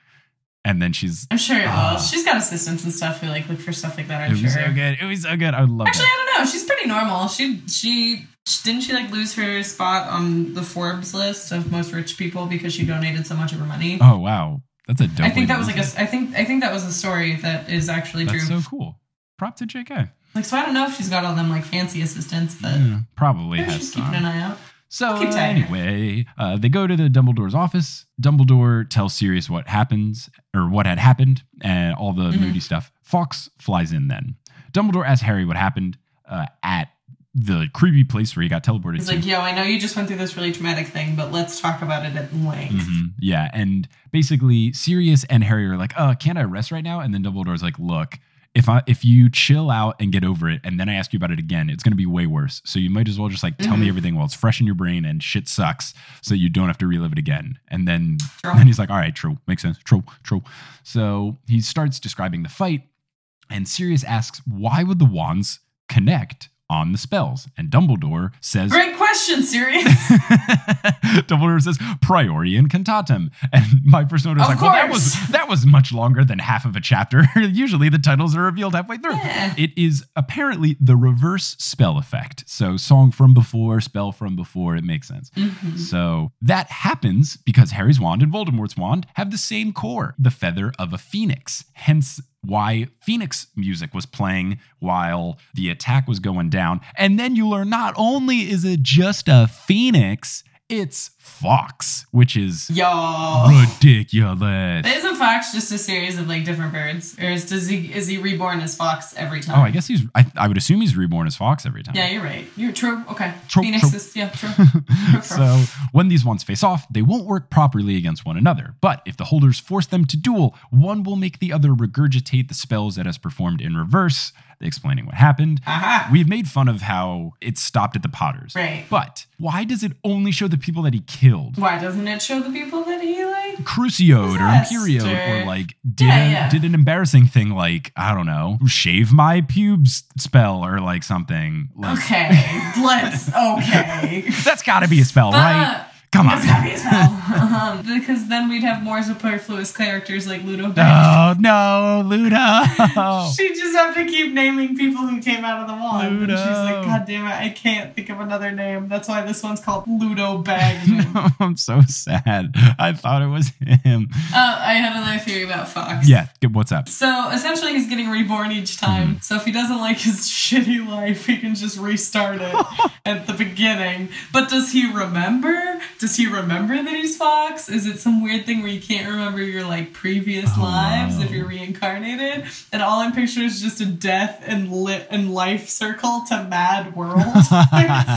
S1: and then she's.
S2: I'm sure it will.
S1: Ah.
S2: She's got assistants and stuff who like look for stuff like that. I'm
S1: it
S2: sure.
S1: was so good. It was so good. I would love
S2: Actually,
S1: that.
S2: I don't know. She's pretty normal. She she didn't she like lose her spot on the Forbes list of most rich people because she donated so much of her money.
S1: Oh wow, that's a dope.
S2: I think that was like
S1: it.
S2: a I think I think that was a story that is actually
S1: That's
S2: true.
S1: so cool. Prop to J.K.
S2: like so, I don't know if she's got all them like fancy assistants, but
S1: Yeah, probably has some.
S2: keeping an eye out.
S1: So
S2: her.
S1: anyway, uh, they go to the Dumbledore's office. Dumbledore tells Sirius what happens or what had happened and all the
S2: Mhm.
S1: Moody stuff. Fawkes flies in then. Dumbledore asks Harry what happened uh, at the creepy place where he got teleported
S2: He's
S1: to.
S2: like, yo, I know you just went through this really traumatic thing, but let's talk about it at length.
S1: Mhm, Yeah, and basically Sirius and Harry are like, "Uh, can't I rest right now?" And then Dumbledore's like, "Look, if I if you chill out and get over it, and then I ask you about it again, it's gonna be way worse. So you might as well just like tell me
S2: Mhm.
S1: everything while it's fresh in your brain and shit sucks, so you don't have to relive it again." And then
S2: True.
S1: and then he's like, "All right, true, makes sense, true, true." So he starts describing the fight, and Sirius asks, "Why would the wands connect?" On the spells, and Dumbledore says,
S2: Great question, Sirius.
S1: Dumbledore says priori incantatem, and my first note is
S2: Of
S1: like, well, that was that was much longer than half of a chapter. Usually, the titles are revealed halfway through.
S2: Yeah.
S1: It is apparently the reverse spell effect. So, song from before, spell from before. It makes sense.
S2: Mhm.
S1: So that happens because Harry's wand and Voldemort's wand have the same core, the feather of a phoenix. Hence why phoenix music was playing while the attack was going down. And then you learn not only is it just a phoenix, it's Fawkes, which is
S2: Yo.
S1: ridiculous.
S2: Isn't Fawkes just a series of like different birds, or is does he is he reborn as Fawkes every time?
S1: Oh, I guess he's. I, I would assume he's reborn as Fawkes every time.
S2: Yeah, you're right. You're true. Okay.
S1: True,
S2: Phoenix
S1: true.
S2: is yeah true.
S1: so when these wands face off, they won't work properly against one another. But if the holders force them to duel, one will make the other regurgitate the spells that has performed in reverse, explaining what happened. We've made fun of how it stopped at the Potters.
S2: Right.
S1: But why does it only show the people that he killed?
S2: Why doesn't it show the people that he like?
S1: Crucioed or
S2: Possessed
S1: Imperio
S2: or-
S1: or like did
S2: Yeah,
S1: a,
S2: yeah.
S1: did an embarrassing thing like I don't know shave my pubes spell or like something like
S2: Okay, let's. Okay.
S1: that's got to be a spell right
S2: Uh,
S1: come on
S2: That's gotta be um, because then we'd have more superfluous characters like Ludo.
S1: Oh no, Ludo!
S2: She just have to keep naming people who came out of the wand. And she's like, God damn it, I can't think of another name. That's why this one's called Ludo Bagman. uh,
S1: I'm so sad. I thought it was him.
S2: I have another theory about Fawkes.
S1: Yeah, what's up?
S2: So essentially, he's getting reborn each time. So if he doesn't like his shitty life, he can just restart it at the beginning. But does he remember? Does he remember that he's Fawkes? Is it some weird thing where you can't remember your like previous
S1: Oh,
S2: lives
S1: wow.
S2: if you're reincarnated? And all I'm picturing is just a death and lit and life circle to Mad World. it's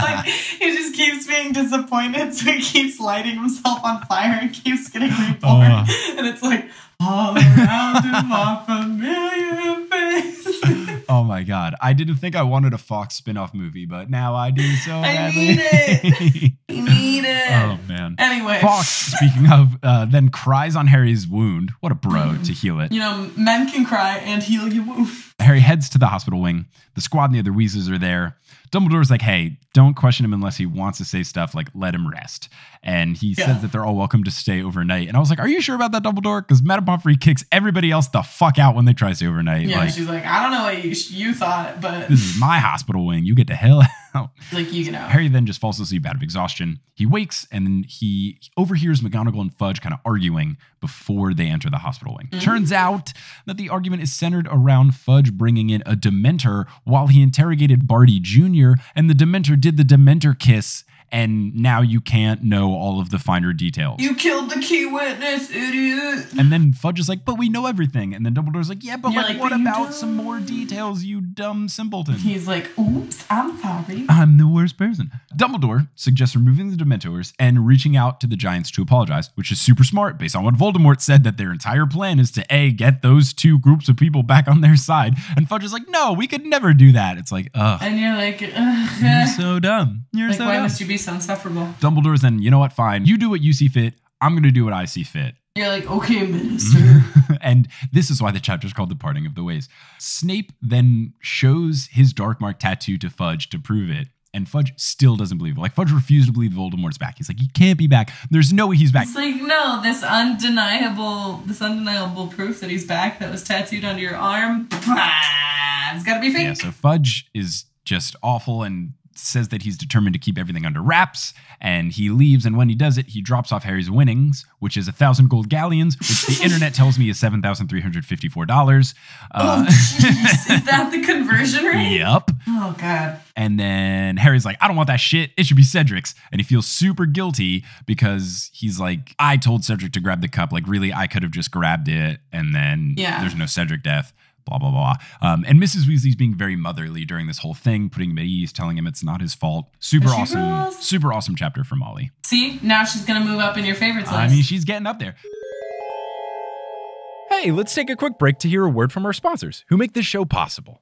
S2: like he just keeps being disappointed, so he keeps lighting himself on fire and keeps getting reborn.
S1: Oh.
S2: And it's like, all around him are familiar faces.
S1: Oh my god. I didn't think I wanted a Fawkes spin-off movie, but now I do so
S2: I
S1: badly.
S2: need it. We need it.
S1: oh man.
S2: Anyway,
S1: Fawkes, speaking of, uh, then cries on Harry's wound. What a bro to heal it.
S2: you know, men can cry and heal your wound.
S1: Harry heads to the hospital wing. The squad and the other Weasleys are there. Dumbledore's like, hey, don't question him unless he wants to say stuff, like, let him rest. And he
S2: Yeah.
S1: says that they're all welcome to stay overnight. And I was like, are you sure about that, Dumbledore? Because Madame Pomfrey kicks everybody else the fuck out when they try to stay overnight.
S2: Yeah,
S1: like,
S2: she's like, I don't know what you, you thought, but
S1: this is my hospital wing. You get the hell out.
S2: like you know.
S1: Harry then just falls asleep out of exhaustion. He wakes and then he overhears McGonagall and Fudge kind of arguing before they enter the hospital wing.
S2: Mm-hmm.
S1: Turns out that the argument is centered around Fudge bringing in a Dementor while he interrogated Barty Jr., and the Dementor did the Dementor kiss, and now you can't know all of the finer details.
S2: You killed the key witness, idiot.
S1: and then Fudge is like, but we know everything. And then Dumbledore's like, yeah, but
S2: You're
S1: like,
S2: like,
S1: what
S2: "But you
S1: about some more details, you dumb simpleton?
S2: He's like, oops, I'm sorry.
S1: I'm the worst person. Dumbledore suggests removing the Dementors and reaching out to the Giants to apologize, which is super smart based on what Voldemort said that their entire plan is to A, get those two groups of people back on their side. And Fudge is like, no, we could never do that. It's like, ugh,
S2: And you're like,
S1: you're so dumb. You're
S2: like,
S1: so
S2: why
S1: dumb.
S2: must you be so insufferable?
S1: Dumbledore's then, you know what, fine. You do what you see fit. I'm going to do what I see fit.
S2: You're like, okay, minister.
S1: and this is why the chapter is called The Parting of the Ways. Snape then shows his Dark Mark tattoo to Fudge to prove it. And Fudge still doesn't believe it. Like, Fudge refused to believe Voldemort's back. He's like, he can't be back. There's no way he's back.
S2: It's like, no, this undeniable, this undeniable proof that he's back that was tattooed under your arm. It's gotta be fake.
S1: Yeah, so Fudge is just awful and says that he's determined to keep everything under wraps. And he leaves. And when he does it, he drops off Harry's winnings, which is a thousand gold galleons, which the internet tells me is $7,354.
S2: oh,
S1: Uh,
S2: jeez. Is that the conversion rate?
S1: yep.
S2: Oh, God.
S1: And then Harry's like, I don't want that shit. It should be Cedric's. And he feels super guilty because he's like, I told Cedric to grab the cup. Like, really, I could have just grabbed it. And then
S2: Yeah.
S1: there's no Cedric death. Blah, blah, blah. Um, and Mrs. Weasley's being very motherly during this whole thing, putting him at ease, telling him it's not his fault. Super awesome, super awesome chapter for Molly.
S2: See, now she's gonna move up in your favorites list.
S1: I mean, she's getting up there.
S4: Hey, let's take a quick break to hear a word from our sponsors who make this show possible.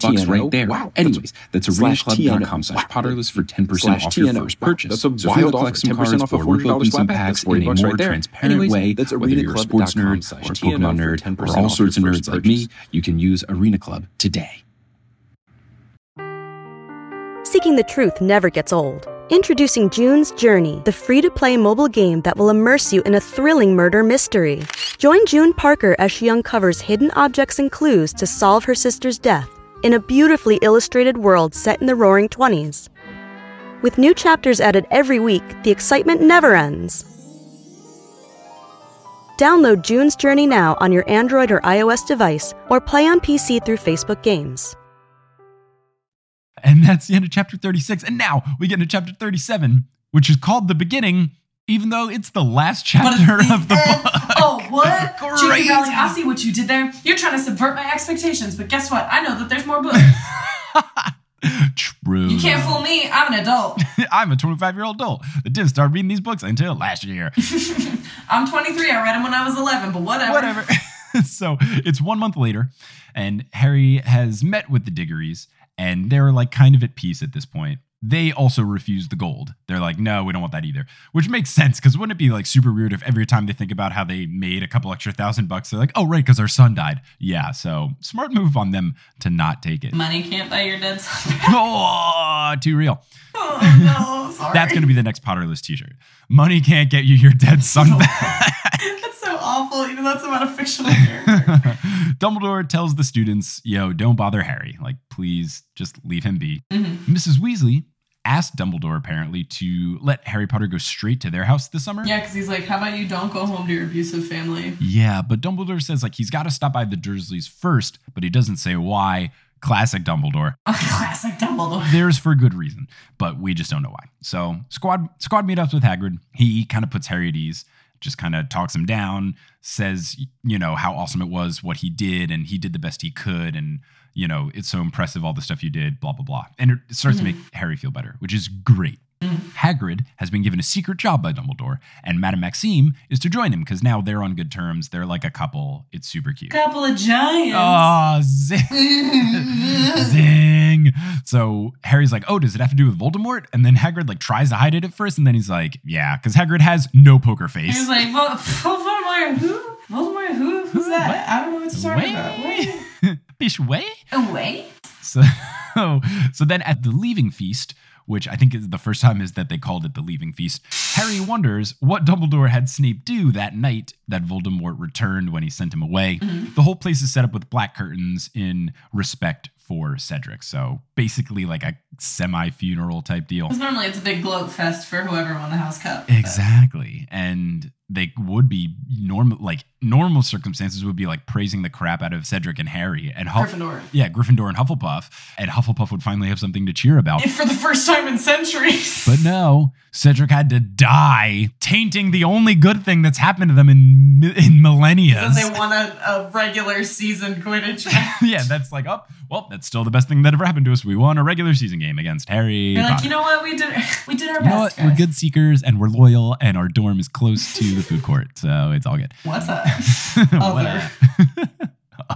S5: bucks right there.
S6: Wow,
S5: Anyways, that's
S6: slash
S5: arenaclub.com
S6: TNO.
S5: slash
S6: Wow.
S5: potterless for 10% off your
S6: TNO.
S5: first
S6: Wow,
S5: purchase.
S6: that's a
S5: so if you
S6: wild
S5: want
S6: offer. 10%
S5: cards
S6: off a
S5: or rip
S6: $400
S5: open
S6: pack, that's 40
S5: in a
S6: bucks
S5: more
S6: right there.
S5: transparent
S6: Anyways,
S5: way,
S6: that's
S5: whether you're a sports
S6: arenaclub.com
S5: nerd
S6: slash
S5: or a
S6: TNO
S5: Pokemon
S6: for
S5: nerd
S6: 10%
S5: or all sorts of nerds like me, you can use Arena Club today.
S7: Seeking the truth never gets old. Introducing June's Journey, the free to play mobile game that will immerse you in a thrilling murder mystery. Join June Parker as she uncovers hidden objects and clues to solve her sister's death in a beautifully illustrated world set in the roaring 20s. With new chapters added every week, the excitement never ends. Download June's Journey now on your Android or iOS device or play on PC through Facebook Games.
S1: And that's the end of chapter 36. And now we get into chapter 37, which is called The Beginning even though it's the last chapter
S2: the
S1: of the
S2: end.
S1: book.
S2: Oh, what?
S1: Crazy.
S2: J.K. Rowling, I see what you did there. You're trying to subvert my expectations, but guess what? I know that there's more books.
S1: True.
S2: You can't fool me. I'm an adult.
S1: I'm a 25 year old adult that didn't start reading these books until last year.
S2: I'm 23. I read them when I was 11, but whatever.
S1: Whatever. so it's one month later, and Harry has met with the Diggories, and they're like kind of at peace at this point. They also refuse the gold. They're like, no, we don't want that either. Which makes sense because wouldn't it be like super weird if every time they think about how they made a couple extra thousand bucks, they're like, oh, right, because our son died. Yeah, so smart move on them to not take it.
S2: Money can't buy your dead son.
S1: oh, too real.
S2: oh, no. Sorry.
S1: That's going to be the next Potterless t shirt. Money can't get you your dead son back.
S2: That's so awful, even though it's about a fictional character.
S1: Dumbledore tells the students, yo, don't bother Harry. Like, please just leave him be.
S2: Mm-hmm.
S1: Mrs. Weasley asked Dumbledore apparently to let Harry Potter go straight to their house this summer.
S2: yeah, because he's like, how about you don't go home to your abusive family?
S1: Yeah, but Dumbledore says like he's got to stop by the Dursleys first, but he doesn't say why. Classic Dumbledore.
S2: Classic Dumbledore.
S1: There's for good reason, but we just don't know why. So squad squad meetups with Hagrid. He kind of puts Harry at ease, just kind of talks him down, says you know how awesome it was what he did, and he did the best he could, and you know it's so impressive all the stuff you did, blah blah blah, and it starts to make mm-hmm. Harry feel better, which is great. Mm-hmm. Hagrid has been given a secret job by Dumbledore, and Madame Maxime is to join him because now they're on good terms. They're like a couple. It's super cute.
S2: Couple of giants.
S1: Oh, zing. zing. So Harry's like, oh, does it have to do with Voldemort? And then Hagrid like tries to hide it at first, and then he's like, yeah, because Hagrid has no poker face.
S2: He's like, Vol- Vol- Voldemort, who? Voldemort, who? Who's that?
S1: What?
S2: I don't know what you're talking about.
S1: Bish way.
S2: Wait.
S1: So, oh, so then at the leaving feast, which I think is the first time is that they called it the leaving feast, Harry wonders what Dumbledore had Snape do that night that Voldemort returned when he sent him away. Mm-hmm. The whole place is set up with black curtains in respect for Cedric. So basically like a semi-funeral type deal.
S2: Because normally it's a big gloat fest for whoever won the House Cup. but-
S1: Exactly. And they would be normal like normal circumstances would be like praising the crap out of Cedric and Harry and Huff-
S2: Gryffindor.
S1: Yeah, Gryffindor and Hufflepuff. And Hufflepuff would finally have something to cheer about.
S2: For the first time in centuries.
S1: But no, Cedric had to die, tainting the only good thing that's happened to them in in millennia.
S2: Then they won a, a regular season Quidditch match.
S1: yeah, that's like, oh, well, that's still the best thing that ever happened to us. We won a regular season game against Harry.
S2: They're like, you know what? We did we did our
S1: You know
S2: best.
S1: We're good seekers and we're loyal, and our dorm is close to the food court, so it's all good.
S2: What's up?
S1: Whatever.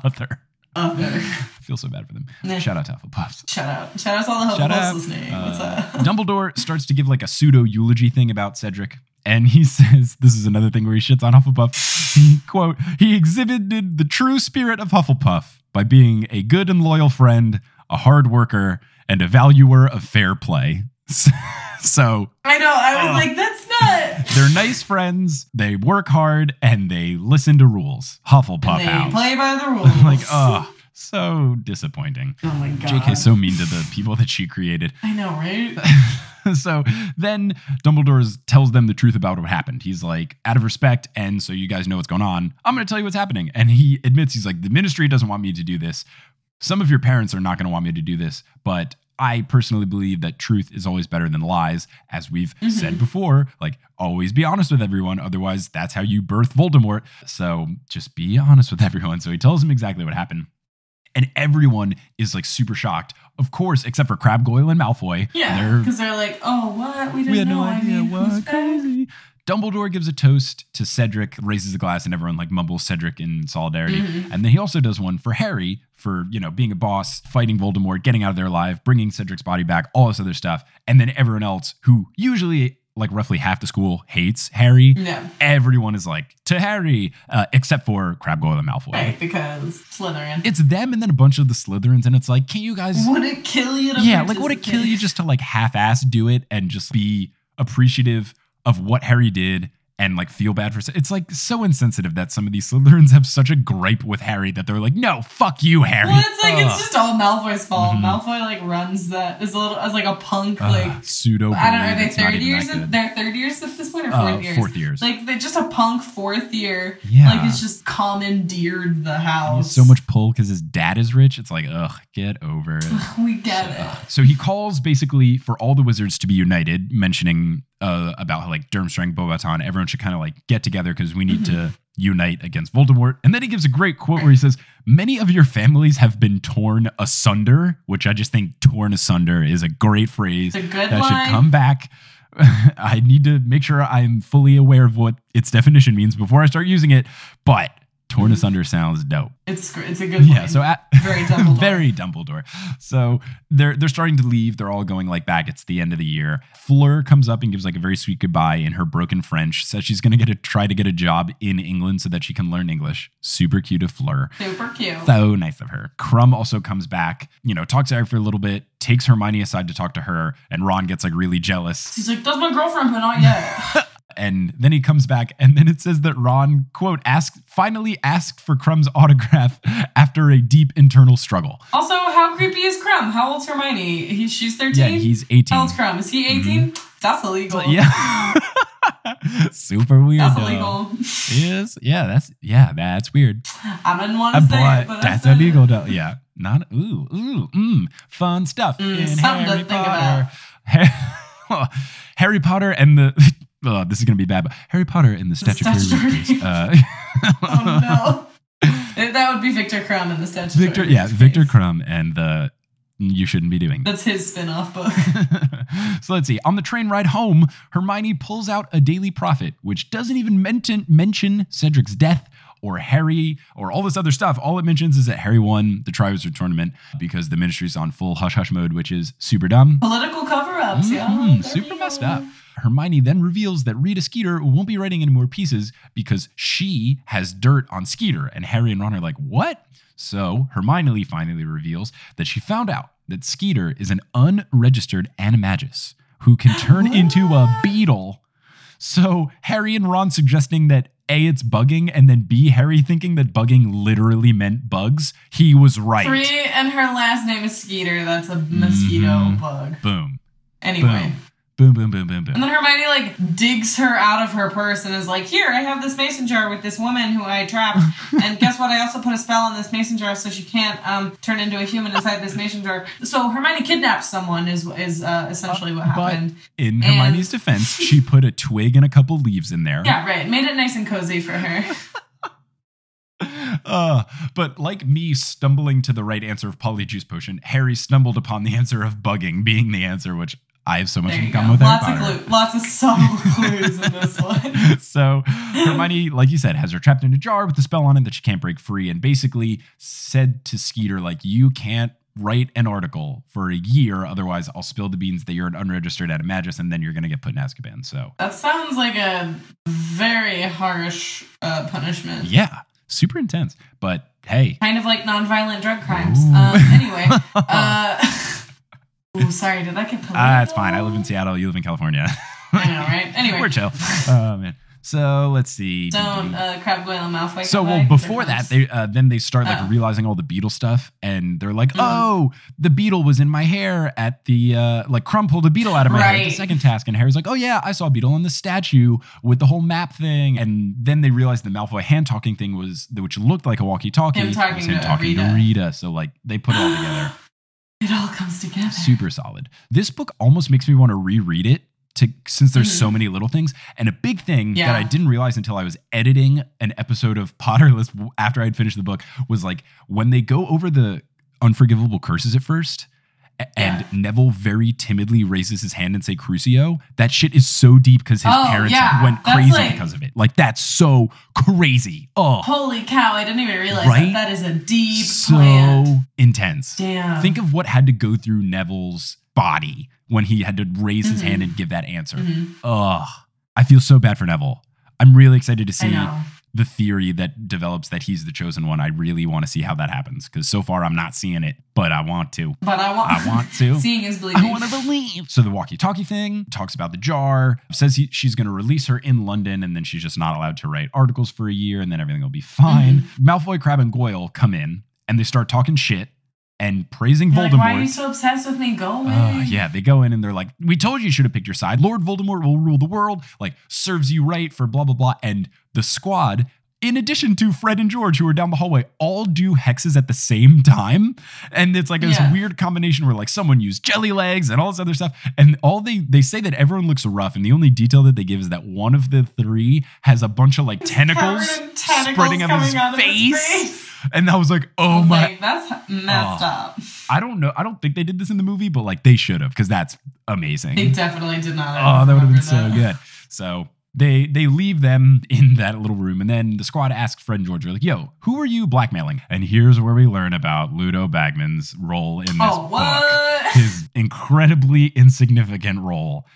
S1: Other.
S2: Other.
S1: I feel so bad for them.
S2: Nah.
S1: Shout out to Hufflepuffs.
S2: Shout out. Shout out to all the Hufflepuffs listening.
S1: Uh,
S2: What's up?
S1: Dumbledore starts to give like a pseudo eulogy thing about Cedric. And he says, this is another thing where he shits on Hufflepuff. He, quote, he exhibited the true spirit of Hufflepuff by being a good and loyal friend, a hard worker, and a valuer of fair play. so
S2: I know. I was
S1: Ugh.
S2: like, that's not.
S1: they're nice friends, they work hard, and they listen to rules. Hufflepuff
S2: They
S1: house.
S2: play by the rules.
S1: like, oh, so disappointing.
S2: Oh my god.
S1: JK's so mean to the people that she created.
S2: I know, right?
S1: so then Dumbledore tells them the truth about what happened. He's like, out of respect, and so you guys know what's going on, I'm going to tell you what's happening. And he admits, he's like, the ministry doesn't want me to do this. Some of your parents are not going to want me to do this, but I personally believe that truth is always better than lies, as we've mm-hmm. said before. Like, always be honest with everyone. Otherwise, that's how you birth Voldemort. So just be honest with everyone. So he tells them exactly what happened. And everyone is like super shocked, of course, except for Crabbe Goyle and Malfoy.
S2: Yeah,
S1: They're
S2: because they're like, oh, what? We didn't
S1: we had
S2: know.
S1: no
S2: I
S1: idea
S2: mean, who's
S1: what crazy. Dumbledore gives a toast to Cedric, raises a glass, and everyone like mumbles Cedric in solidarity.
S2: Mm-hmm.
S1: And then he also does one for Harry for, you know, being a boss, fighting Voldemort, getting out of there alive, bringing Cedric's body back, all this other stuff. And then everyone else who usually like roughly half the school hates Harry.
S2: Yeah.
S1: Everyone is like to Harry, uh, except for Crabbe Goyle and Malfoy.
S2: Right, because Slytherin.
S1: It's them and then a bunch of the Slytherins, and it's like, can you guys
S2: would it kill you to
S1: yeah, like would it kill you just to like half-ass do it and just be appreciative of what Harry did and like feel bad for it's like so insensitive that some of these Slytherins have such a gripe with Harry that they're like, no, fuck you, Harry.
S2: Well, it's like
S1: Ugh.
S2: it's just all Malfoy's fault.
S1: Mhm.
S2: Malfoy like runs that as a little as like a punk
S1: Ugh,
S2: like
S1: pseudo.
S2: I don't know. Are they
S1: that's not
S2: third years?
S1: that.
S2: They're third years at this point, or
S1: Uh,
S2: fourth years?
S1: fourth years.
S2: Like they're just a punk fourth year.
S1: Yeah.
S2: Like it's just commandeered the
S1: He has
S2: house.
S1: so much pull because his dad is rich. It's like, ugh, get over it.
S2: We get it.
S1: So he calls basically for all the wizards to be united, mentioning uh, about how like Durmstrang, Beauxbatons, everyone should kind of like get together because we need to unite against Voldemort. And then he gives a great quote where he says, Many of your families have been torn asunder, which I just think torn asunder is a great phrase
S2: It's a good
S1: that
S2: line.
S1: should come back. I need to make sure I'm fully aware of what its definition means before I start using it. But torn asunder sounds dope.
S2: It's it's a good
S1: Yeah.
S2: line.
S1: So at,
S2: Very Dumbledore.
S1: very Dumbledore. So they're they're starting to leave. They're all going like back. It's the end of the year. Fleur comes up and gives like a very sweet goodbye in her broken French. Says she's gonna get to try to get a job in England so that she can learn English. Super cute of Fleur.
S2: super cute.
S1: So nice of her. Krum also comes back, you know, talks to Harry for a little bit, takes Hermione aside to talk to her, and Ron gets like really jealous.
S2: He's like, "That's my girlfriend, but not yet."
S1: And then he comes back, and then it says that Ron, quote, asked finally asked for Krum's autograph after a deep internal struggle.
S2: also, how creepy is Krum? How old's Hermione? He, she's
S1: Yeah,
S2: thirteen.
S1: he's 18.
S2: How old's Krum? Is he 18 That's illegal.
S1: Yeah. Super weird.
S2: That's illegal.
S1: Is yeah, that's yeah, that's weird.
S2: I didn't want
S1: Uh,
S2: to say
S1: but
S2: it, but
S1: that's illegal. Though. Yeah, not ooh ooh mm, fun stuff
S2: Mm,
S1: in
S2: something to
S1: Harry
S2: think
S1: Potter. Ha- Harry Potter and the. Oh, this is gonna be bad. But Harry Potter and the statutory.
S2: statutory.
S1: Reapers, Uh,
S2: Oh no. that would be Viktor Krum in the statutory.
S1: Victor, yeah. Viktor Krum and the. You shouldn't be doing.
S2: That's his spin-off book.
S1: so let's see. On the train ride home, Hermione pulls out a Daily Prophet, which doesn't even mention, mention Cedric's death or Harry or all this other stuff. All it mentions is that Harry won the Triwizard Tournament because the Ministry's on full hush hush mode, which is super dumb.
S2: Political cover-ups, yeah.
S1: Mhm,
S2: There
S1: super messed up. Hermione then reveals that Rita Skeeter won't be writing any more pieces because she has dirt on Skeeter. And Harry and Ron are like, what? So Hermione finally reveals that she found out that Skeeter is an unregistered animagus who can turn into a beetle. So Harry and Ron suggesting that A, it's bugging, and then B, Harry thinking that bugging literally meant bugs. He was right.
S2: Three, and her last name is Skeeter. That's a mosquito
S1: Mhm.
S2: bug.
S1: Boom.
S2: Anyway.
S1: Boom, boom, boom, boom, boom.
S2: And then Hermione like digs her out of her purse and is like, "Here, I have this mason jar with this woman who I trapped, and guess what? I also put a spell on this mason jar so she can't um, turn into a human inside this mason jar." So Hermione kidnaps someone is is uh, essentially what
S1: But
S2: happened.
S1: in
S2: And-
S1: Hermione's defense, she put a twig and a couple leaves in there.
S2: yeah, right. Made it nice and cozy for her.
S1: Uh, but like me stumbling to the right answer of polyjuice potion, Harry stumbled upon the answer of bugging being the answer, which I have so much in common with
S2: Lots
S1: Harry
S2: of
S1: Potter.
S2: clues, lots of subtle clues in this one.
S1: so Hermione, like you said, has her trapped in a jar with a spell on it that she can't break free, and basically said to Skeeter, like, you can't write an article for a year, otherwise I'll spill the beans that you're an unregistered animagus, and then you're gonna get put in Azkaban. So
S2: That sounds like a very harsh uh, punishment.
S1: yeah, super intense. But hey,
S2: Kind of like nonviolent drug crimes. Um, anyway, uh, ooh, sorry, did that get political?
S1: ah, it's fine. I live in Seattle. You live in California.
S2: I know, right? Anyway,
S1: We're chill. Oh man. So let's see.
S2: don't uh, Crabbe Goyle Malfoy.
S1: So well, before that, they uh, then they start like
S2: Oh.
S1: realizing all the beetle stuff, and they're like,
S2: Mhm.
S1: "Oh, the beetle was in my hair at the uh, like Krum pulled a beetle out of my hair." The second task, and Harry's like, "Oh yeah, I saw a beetle on the statue with the whole map thing." And then they realized the Malfoy hand talking thing was which looked like a walkie-talkie.
S2: Him talking
S1: him
S2: to
S1: talking to
S2: Rita.
S1: Rita. So like they put it all together.
S2: It all comes together.
S1: super solid. This book almost makes me want to reread it to since there's so mm-hmm. many little things. And a big thing
S2: Yeah.
S1: that I didn't realize until I was editing an episode of Potterless after I'd finished the book was like when they go over the unforgivable curses at first. And
S2: Yeah.
S1: Neville very timidly raises his hand and say Crucio. That shit is so deep because his
S2: Oh,
S1: parents
S2: yeah.
S1: went crazy
S2: like-
S1: because of it. Like that's so crazy. Oh,
S2: Holy cow! I didn't even realize
S1: Right?
S2: that. That is a deep
S1: so
S2: plant.
S1: intense.
S2: Damn.
S1: Think of what had to go through Neville's body when he had to raise his
S2: Mhm.
S1: hand and give that answer.
S2: Mhm.
S1: Ugh. I feel so bad for Neville. I'm really excited to see. The theory that develops that he's the chosen one. I really want to see how that happens because so far I'm not seeing it, but I want to.
S2: But I want.
S1: I want to.
S2: Seeing is believing.
S1: I want to believe. So the walkie-talkie thing talks about the jar, says he, she's going to release her in London, and then she's just not allowed to write articles for a year, and then everything will be fine.
S2: Mm-hmm.
S1: Malfoy, Crabbe, and Goyle come in, and they start talking shit and praising
S2: You're like,
S1: Voldemort.
S2: Why are you so obsessed with me? Go away.
S1: Uh, yeah, they go in and they're like, "We told you you should have picked your side. Lord Voldemort will rule the world. Like, serves you right for blah blah blah." And the squad in addition to Fred and George, who are down the hallway, all do hexes at the same time. And it's like this weird combination where like someone used jelly legs and all this other stuff. And all they they say that everyone looks rough, and the only detail that they give is that one of the three has a bunch of like tentacles,
S2: tentacles
S1: spreading out of his
S2: out of his
S1: face.
S2: face.
S1: And I was like, oh
S2: was
S1: my
S2: like, that's messed
S1: Oh.
S2: up.
S1: I don't know. I don't think they did this in the movie, but like they should have, because that's amazing.
S2: They definitely did not.
S1: Oh, that would have been
S2: remember
S1: so good. So they they leave them in that little room, and then the squad asks Fred George, like, "Yo, who are you blackmailing?" And here's where we learn about Ludo Bagman's role in this
S2: Oh,
S1: book. His incredibly insignificant role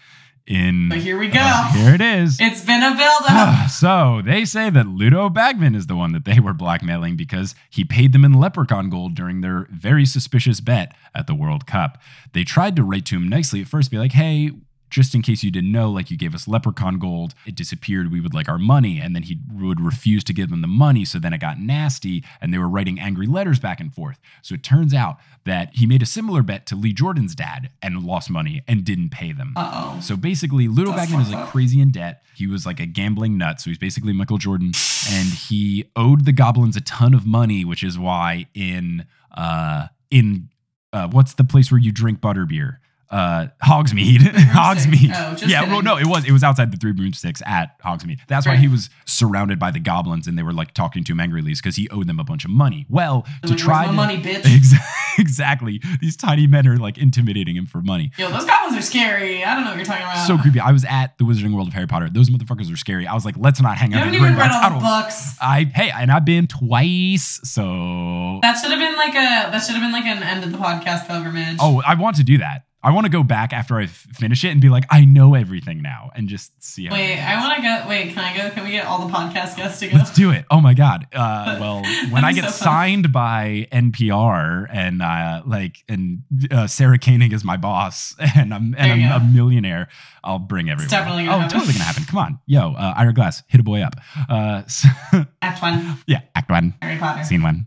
S1: in.
S2: But here we go.
S1: Uh, here it is.
S2: It's been a build-up.
S1: so they say that Ludo Bagman is the one that they were blackmailing because he paid them in leprechaun gold during their very suspicious bet at the World Cup. They tried to write to him nicely at first, be like, hey, just in case you didn't know, like you gave us leprechaun gold, it disappeared. We would like our money. And then he would refuse to give them the money. So then it got nasty and they were writing angry letters back and forth. So it turns out that he made a similar bet to Lee Jordan's dad and lost money and didn't pay them.
S2: Uh-oh.
S1: So basically, Ludo
S2: That's
S1: Bagman is like crazy in debt. He was like a gambling nut. So he's basically Michael Jordan. And he owed the goblins a ton of money, which is why in uh in uh what's the place where you drink butterbeer? Uh Hogsmeade. Hogsmeade.
S2: Oh,
S1: yeah,
S2: kidding.
S1: well, no, it was it was outside the three broomsticks at Hogsmeade. That's why he was surrounded by the goblins and they were like talking to him angrily because he owed them a bunch of money. Well, to
S2: Like,
S1: try
S2: "Where's
S1: to
S2: money, bitch?"
S1: Exa- exactly. These tiny men are like intimidating him for money.
S2: Yo, those goblins are scary. I don't know what you're talking about.
S1: So creepy. I was at the Wizarding World of Harry Potter. Those motherfuckers are scary. I was like, let's not hang
S2: You
S1: out
S2: haven't
S1: in
S2: even read all the books.
S1: I hey, and I've been twice. So
S2: That should have been like a. That should have been like an end of the podcast pilgrimage.
S1: oh, I want to do that. I want to go back after I f- finish it and be like, I know everything now, and just see. How
S2: Wait,
S1: it
S2: I want to go. Wait, can I go? Can we get all the podcast guests to go?
S1: Let's do it. Oh my god. Uh, well, when I get
S2: so
S1: signed by NPR and uh, like and uh, Sarah Koenig is my boss and I'm and I'm
S2: you
S1: a millionaire, I'll bring everyone.
S2: definitely gonna
S1: oh,
S2: happen.
S1: totally gonna happen. Come on, yo, uh, Ira Glass, hit a boy up. Uh, so,
S2: Act one,
S1: yeah, Act One,
S2: Harry Potter.
S1: Scene One,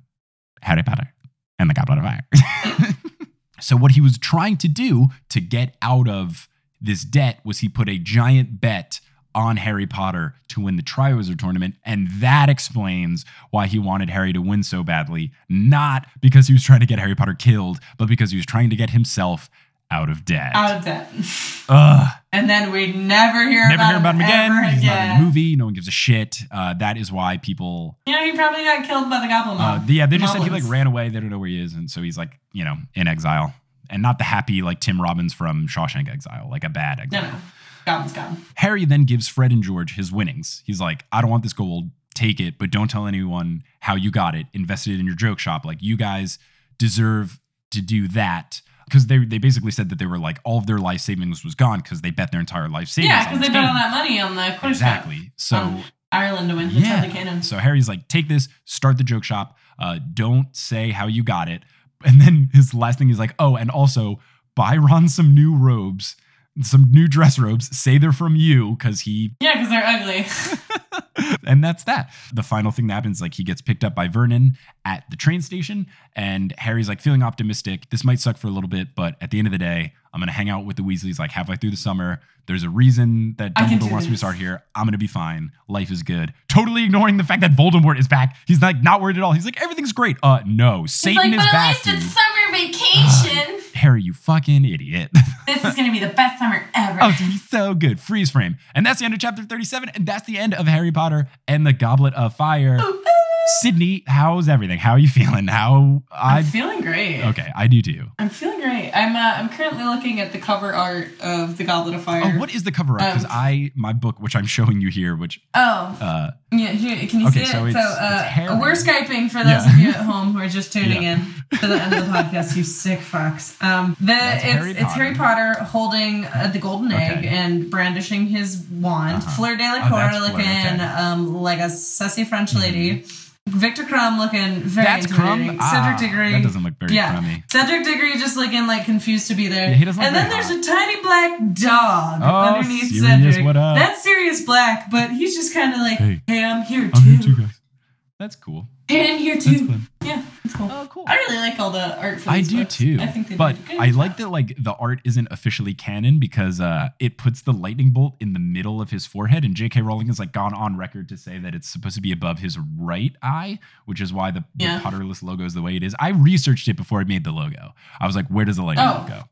S1: Harry Potter and the Goblet of Fire. So what he was trying to do to get out of this debt was he put a giant bet on Harry Potter to win the Triwizard tournament, and that explains why he wanted Harry to win so badly. Not because he was trying to get Harry Potter killed, but because he was trying to get himself out of debt.
S2: Out of debt.
S1: Ugh.
S2: And then we never hear
S1: Never
S2: about
S1: hear about him again.
S2: ever
S1: He's not in the movie. No one gives a shit. Uh, that is why people
S2: You know, he probably got killed by the Goblin
S1: Uh, yeah, they just said he like ran away. They don't know where he is, and so he's like, you know, in exile, and not the happy like Tim Robbins from Shawshank Exile, like a bad
S2: No,
S1: exile.
S2: no. Goblin's gone.
S1: Harry then gives Fred and George his winnings. He's like, I don't want this gold. Take it, but don't tell anyone how you got it. Invested it in your joke shop. Like you guys deserve to do that. Because they, they basically said that they were like all of their life savings was gone because they bet their entire life savings.
S2: Yeah, because they bet all that money on the Cup.
S1: Exactly. So
S2: Um, Ireland to win the
S1: yeah.
S2: Cannon.
S1: So Harry's like, take this, start the joke shop. Uh, don't say how you got it. And then his last thing is like, oh, and also buy Ron some new robes, some new dress robes. Say they're from you because he,
S2: Yeah, because they're ugly.
S1: and that's that. The final thing that happens, like he gets picked up by Vernon at the train station, and Harry's like feeling optimistic. This might suck for a little bit, but at the end of the day, I'm gonna hang out with the Weasleys like halfway through the summer. There's a reason that Dumbledore
S2: do
S1: wants me to start here. I'm gonna be fine. Life is good. Totally ignoring the fact that Voldemort is back. He's like not worried at all. He's like everything's great. Uh, no, Satan is but back. dude.
S2: summer vacation.
S1: Harry, you fucking idiot.
S2: this is gonna be the best summer ever.
S1: Oh, it's gonna be so good. Freeze frame. And that's the end of chapter 37. And that's the end of Harry Potter and the Goblet of Fire. Sydney, how's everything? How are you feeling? How
S2: I'm
S1: I
S2: feeling great.
S1: Okay, I do too.
S2: I'm feeling great. I'm uh, I'm currently looking at the cover art of the Goblet of Fire.
S1: Oh, what is the cover art? Because
S2: Um,
S1: I my book, which I'm showing you here, which
S2: Oh,
S1: uh
S2: yeah. Here, can you
S1: Okay,
S2: see
S1: so
S2: it? so uh, we're skyping for those
S1: Yeah.
S2: of you at home who are just tuning
S1: Yeah.
S2: in to the end of the podcast. You sick fucks. Um, the
S1: That's
S2: it's
S1: Harry
S2: it's Harry Potter holding uh, the golden egg
S1: Okay.
S2: and brandishing his wand.
S1: Uh-huh.
S2: Fleur de la
S1: Oh,
S2: Cour
S1: Fleur,
S2: looking
S1: okay. Mm-hmm.
S2: um like a sassy French lady. Viktor Krum looking very
S1: That's
S2: Krum?
S1: Ah,
S2: Cedric Diggory.
S1: that doesn't look very
S2: yeah.
S1: crummy.
S2: Cedric Diggory just looking like confused to be there.
S1: Yeah, he doesn't look
S2: and then there's a tiny black dog
S1: Oh,
S2: underneath Cedric.
S1: what up?
S2: That's Sirius Black, but he's just kind of like,
S1: Hey.
S2: hey, I'm here too.
S1: I'm here too. That's cool.
S2: Hey, I'm here too. Yeah, cool.
S1: Oh, cool.
S2: I really like all the art for
S1: I do
S2: books.
S1: too.
S2: I think they
S1: but
S2: did a good
S1: I like that like the art isn't officially canon because uh it puts the lightning bolt in the middle of his forehead and J.K. Rowling has like gone on record to say that it's supposed to be above his right eye, which is why the, the
S2: Yeah.
S1: Potterless logo is the way it is. I researched it before I made the logo. I was like, where does the lightning
S2: Oh.
S1: bolt go?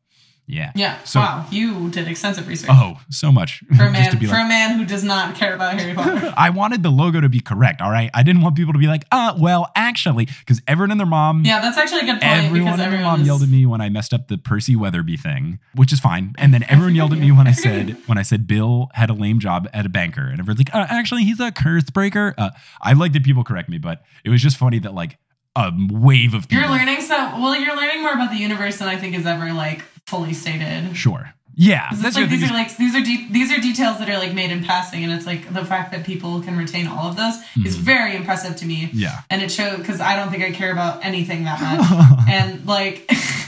S1: Yeah.
S2: Yeah.
S1: So
S2: wow. You did extensive research.
S1: oh, so much
S2: For a man, for
S1: like.
S2: a man who does not care about Harry Potter.
S1: I wanted the logo to be correct, all right? I didn't want people to be like, uh, well, actually, because everyone and their mom
S2: yeah, that's actually a good point
S1: Everyone
S2: because
S1: and their mom
S2: is,
S1: yelled at me when I messed up the Percy Weatherby thing, which is fine. And then everyone yelled at me when I said when I said Bill had a lame job at a banker, and everyone's like, uh, actually, he's a curse breaker. Uh, I like that people correct me, but it was just funny that like a wave of people.
S2: You're learning so well. You're learning more about the universe than I think is ever like fully stated.
S1: Sure. Yeah, that's
S2: It's like
S1: thing.
S2: these are like these are de- these are details that are like made in passing, and it's like the fact that people can retain all of those hmm. is very impressive to me.
S1: Yeah.
S2: and it shows because I don't think I care about anything that much, and like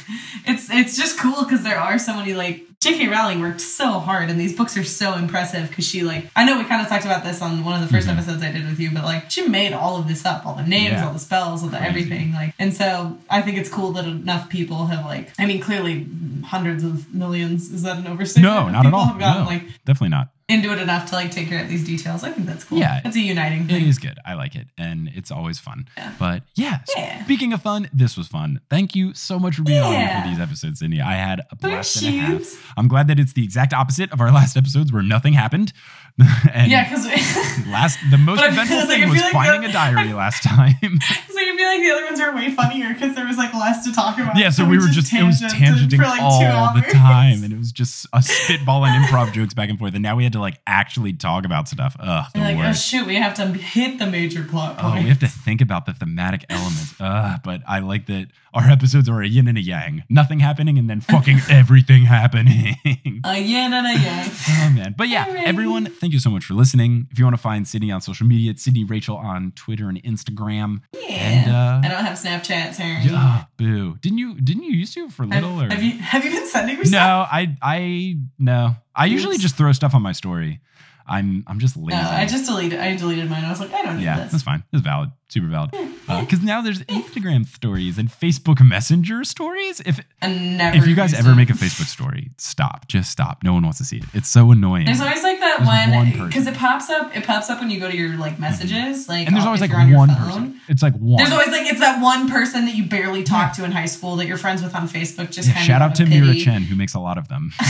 S2: it's it's just cool because there are so many like J.K. Rowling worked so hard, and these books are so impressive because she like I know we kind of talked about this on one of the 1st episodes I did with you, but like she made all of this up, all the names,
S1: Mm-hmm. Yeah.
S2: all the spells, all the everything, like, and so I think it's cool that enough people have like I mean clearly hundreds of millions is that an overstatement?
S1: No, not at all.
S2: Have gotten
S1: No,
S2: like
S1: definitely not.
S2: Into it enough to like take care of these details. I think that's cool.
S1: Yeah.
S2: it's a uniting thing.
S1: is good. I like it. And it's always fun.
S2: Yeah.
S1: But yeah,
S2: Yeah.
S1: speaking of fun, this was fun. Thank you so much for being on here for these episodes, Cindy. I had a blast and a half. I'm glad that it's the exact opposite of our last episodes where nothing happened.
S2: Yeah, because
S1: last the most eventful
S2: like-
S1: thing was
S2: like
S1: finding
S2: the-
S1: a diary last time.
S2: So I feel like the other ones were way funnier because there was like less to talk about.
S1: yeah, so we were just it was tangenting
S2: for, like,
S1: all the time, and it was just a spitball and improv jokes back and forth. And now we had to like actually talk about stuff. Ugh, the
S2: You're like, oh shoot, we have to hit the major plot
S1: Oh, we have to think about the thematic elements. Uh, but I like that our episodes are a yin and a yang. Nothing happening and then fucking everything happening.
S2: A yin and a yang.
S1: oh man. But yeah, everyone, thank you so much for listening. If you want to find Sydney on social media, it's Sydney Rachel on Twitter and Instagram.
S2: Yeah.
S1: And uh
S2: I don't have Snapchat, sorry.
S1: yeah, boo. Didn't you didn't you used to for
S2: Have,
S1: little or
S2: have you have you been sending me stuff?
S1: No, I I no. I usually just throw stuff on my story. I'm I'm just lazy.
S2: No, I just deleted. I deleted mine. I was like, I don't need
S1: Yeah,
S2: this.
S1: that's fine. It's valid. Super valid. Because now there's Instagram stories and Facebook Messenger stories. If
S2: never.
S1: if you guys ever make a Facebook story, stop. Just stop. No one wants to see it. It's so annoying.
S2: There's always like that
S1: There's one
S2: because it pops up. It pops up when you go to your like messages, like
S1: and there's
S2: uh,
S1: always like
S2: on
S1: one person. It's like one.
S2: There's always like it's that one person that you barely talk to in high school that you're friends with on Facebook. Just
S1: Yeah,
S2: kind
S1: shout out to
S2: of
S1: Mira. Chen who makes a lot of them.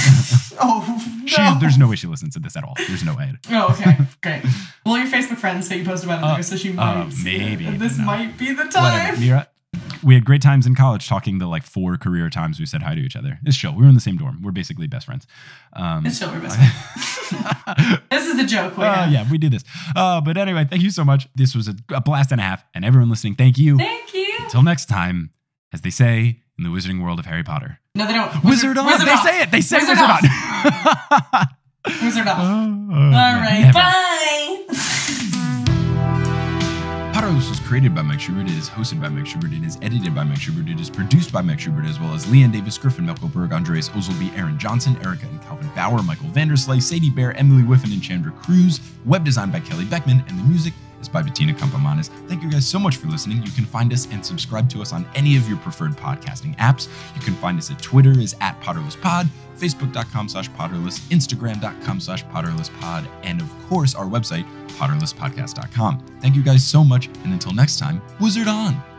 S2: Oh,
S1: she,
S2: no.
S1: there's no way she listens to this at all. There's no way.
S2: Oh, okay, great. Well, you're Facebook friends, so you posted about it
S1: Uh,
S2: there, so she
S1: uh,
S2: might. see it.
S1: Maybe,
S2: this
S1: no.
S2: might be the time.
S1: Mira, we had great times in college talking the like four career times we said hi to each other. It's chill. We were in the same dorm. We're basically best friends. Um,
S2: It's still our best friend. This is a joke. We
S1: Uh, yeah, we do this. Uh, but anyway, thank you so much. This was a, a blast and a half. And everyone listening, thank you.
S2: Thank you.
S1: Until next time, as they say in the wizarding world of Harry Potter.
S2: No, they don't.
S1: Wizard, on!
S2: Wizard
S1: they
S2: off.
S1: say it. They say
S2: Wizard
S1: wizard,
S2: off.
S1: on.
S2: Wizard off.
S1: Oh,
S2: All
S1: man.
S2: right.
S1: Never.
S2: Bye.
S1: Potterless was created by Mike Schubert. It is hosted by Mike Schubert. It is edited by Mike Schubert. It is produced by Mike Schubert, as well as Leanne Davis, Griffin Melkelberg, Andreas Ozelby, Aaron Johnson, Erica and Calvin Bauer, Michael Vandersley, Sadie Bear, Emily Whiffen, and Chandra Cruz. Web design by Kelly Beckman, and the music is by Bettina Campomanes. Thank you guys so much for listening. You can find us and subscribe to us on any of your preferred podcasting apps. You can find us at Twitter is at PotterlessPod, Facebook.com slash Potterless, Instagram.com slash PotterlessPod, and of course our website, PotterlessPodcast.com. Thank you guys so much, and until next time, Wizard on!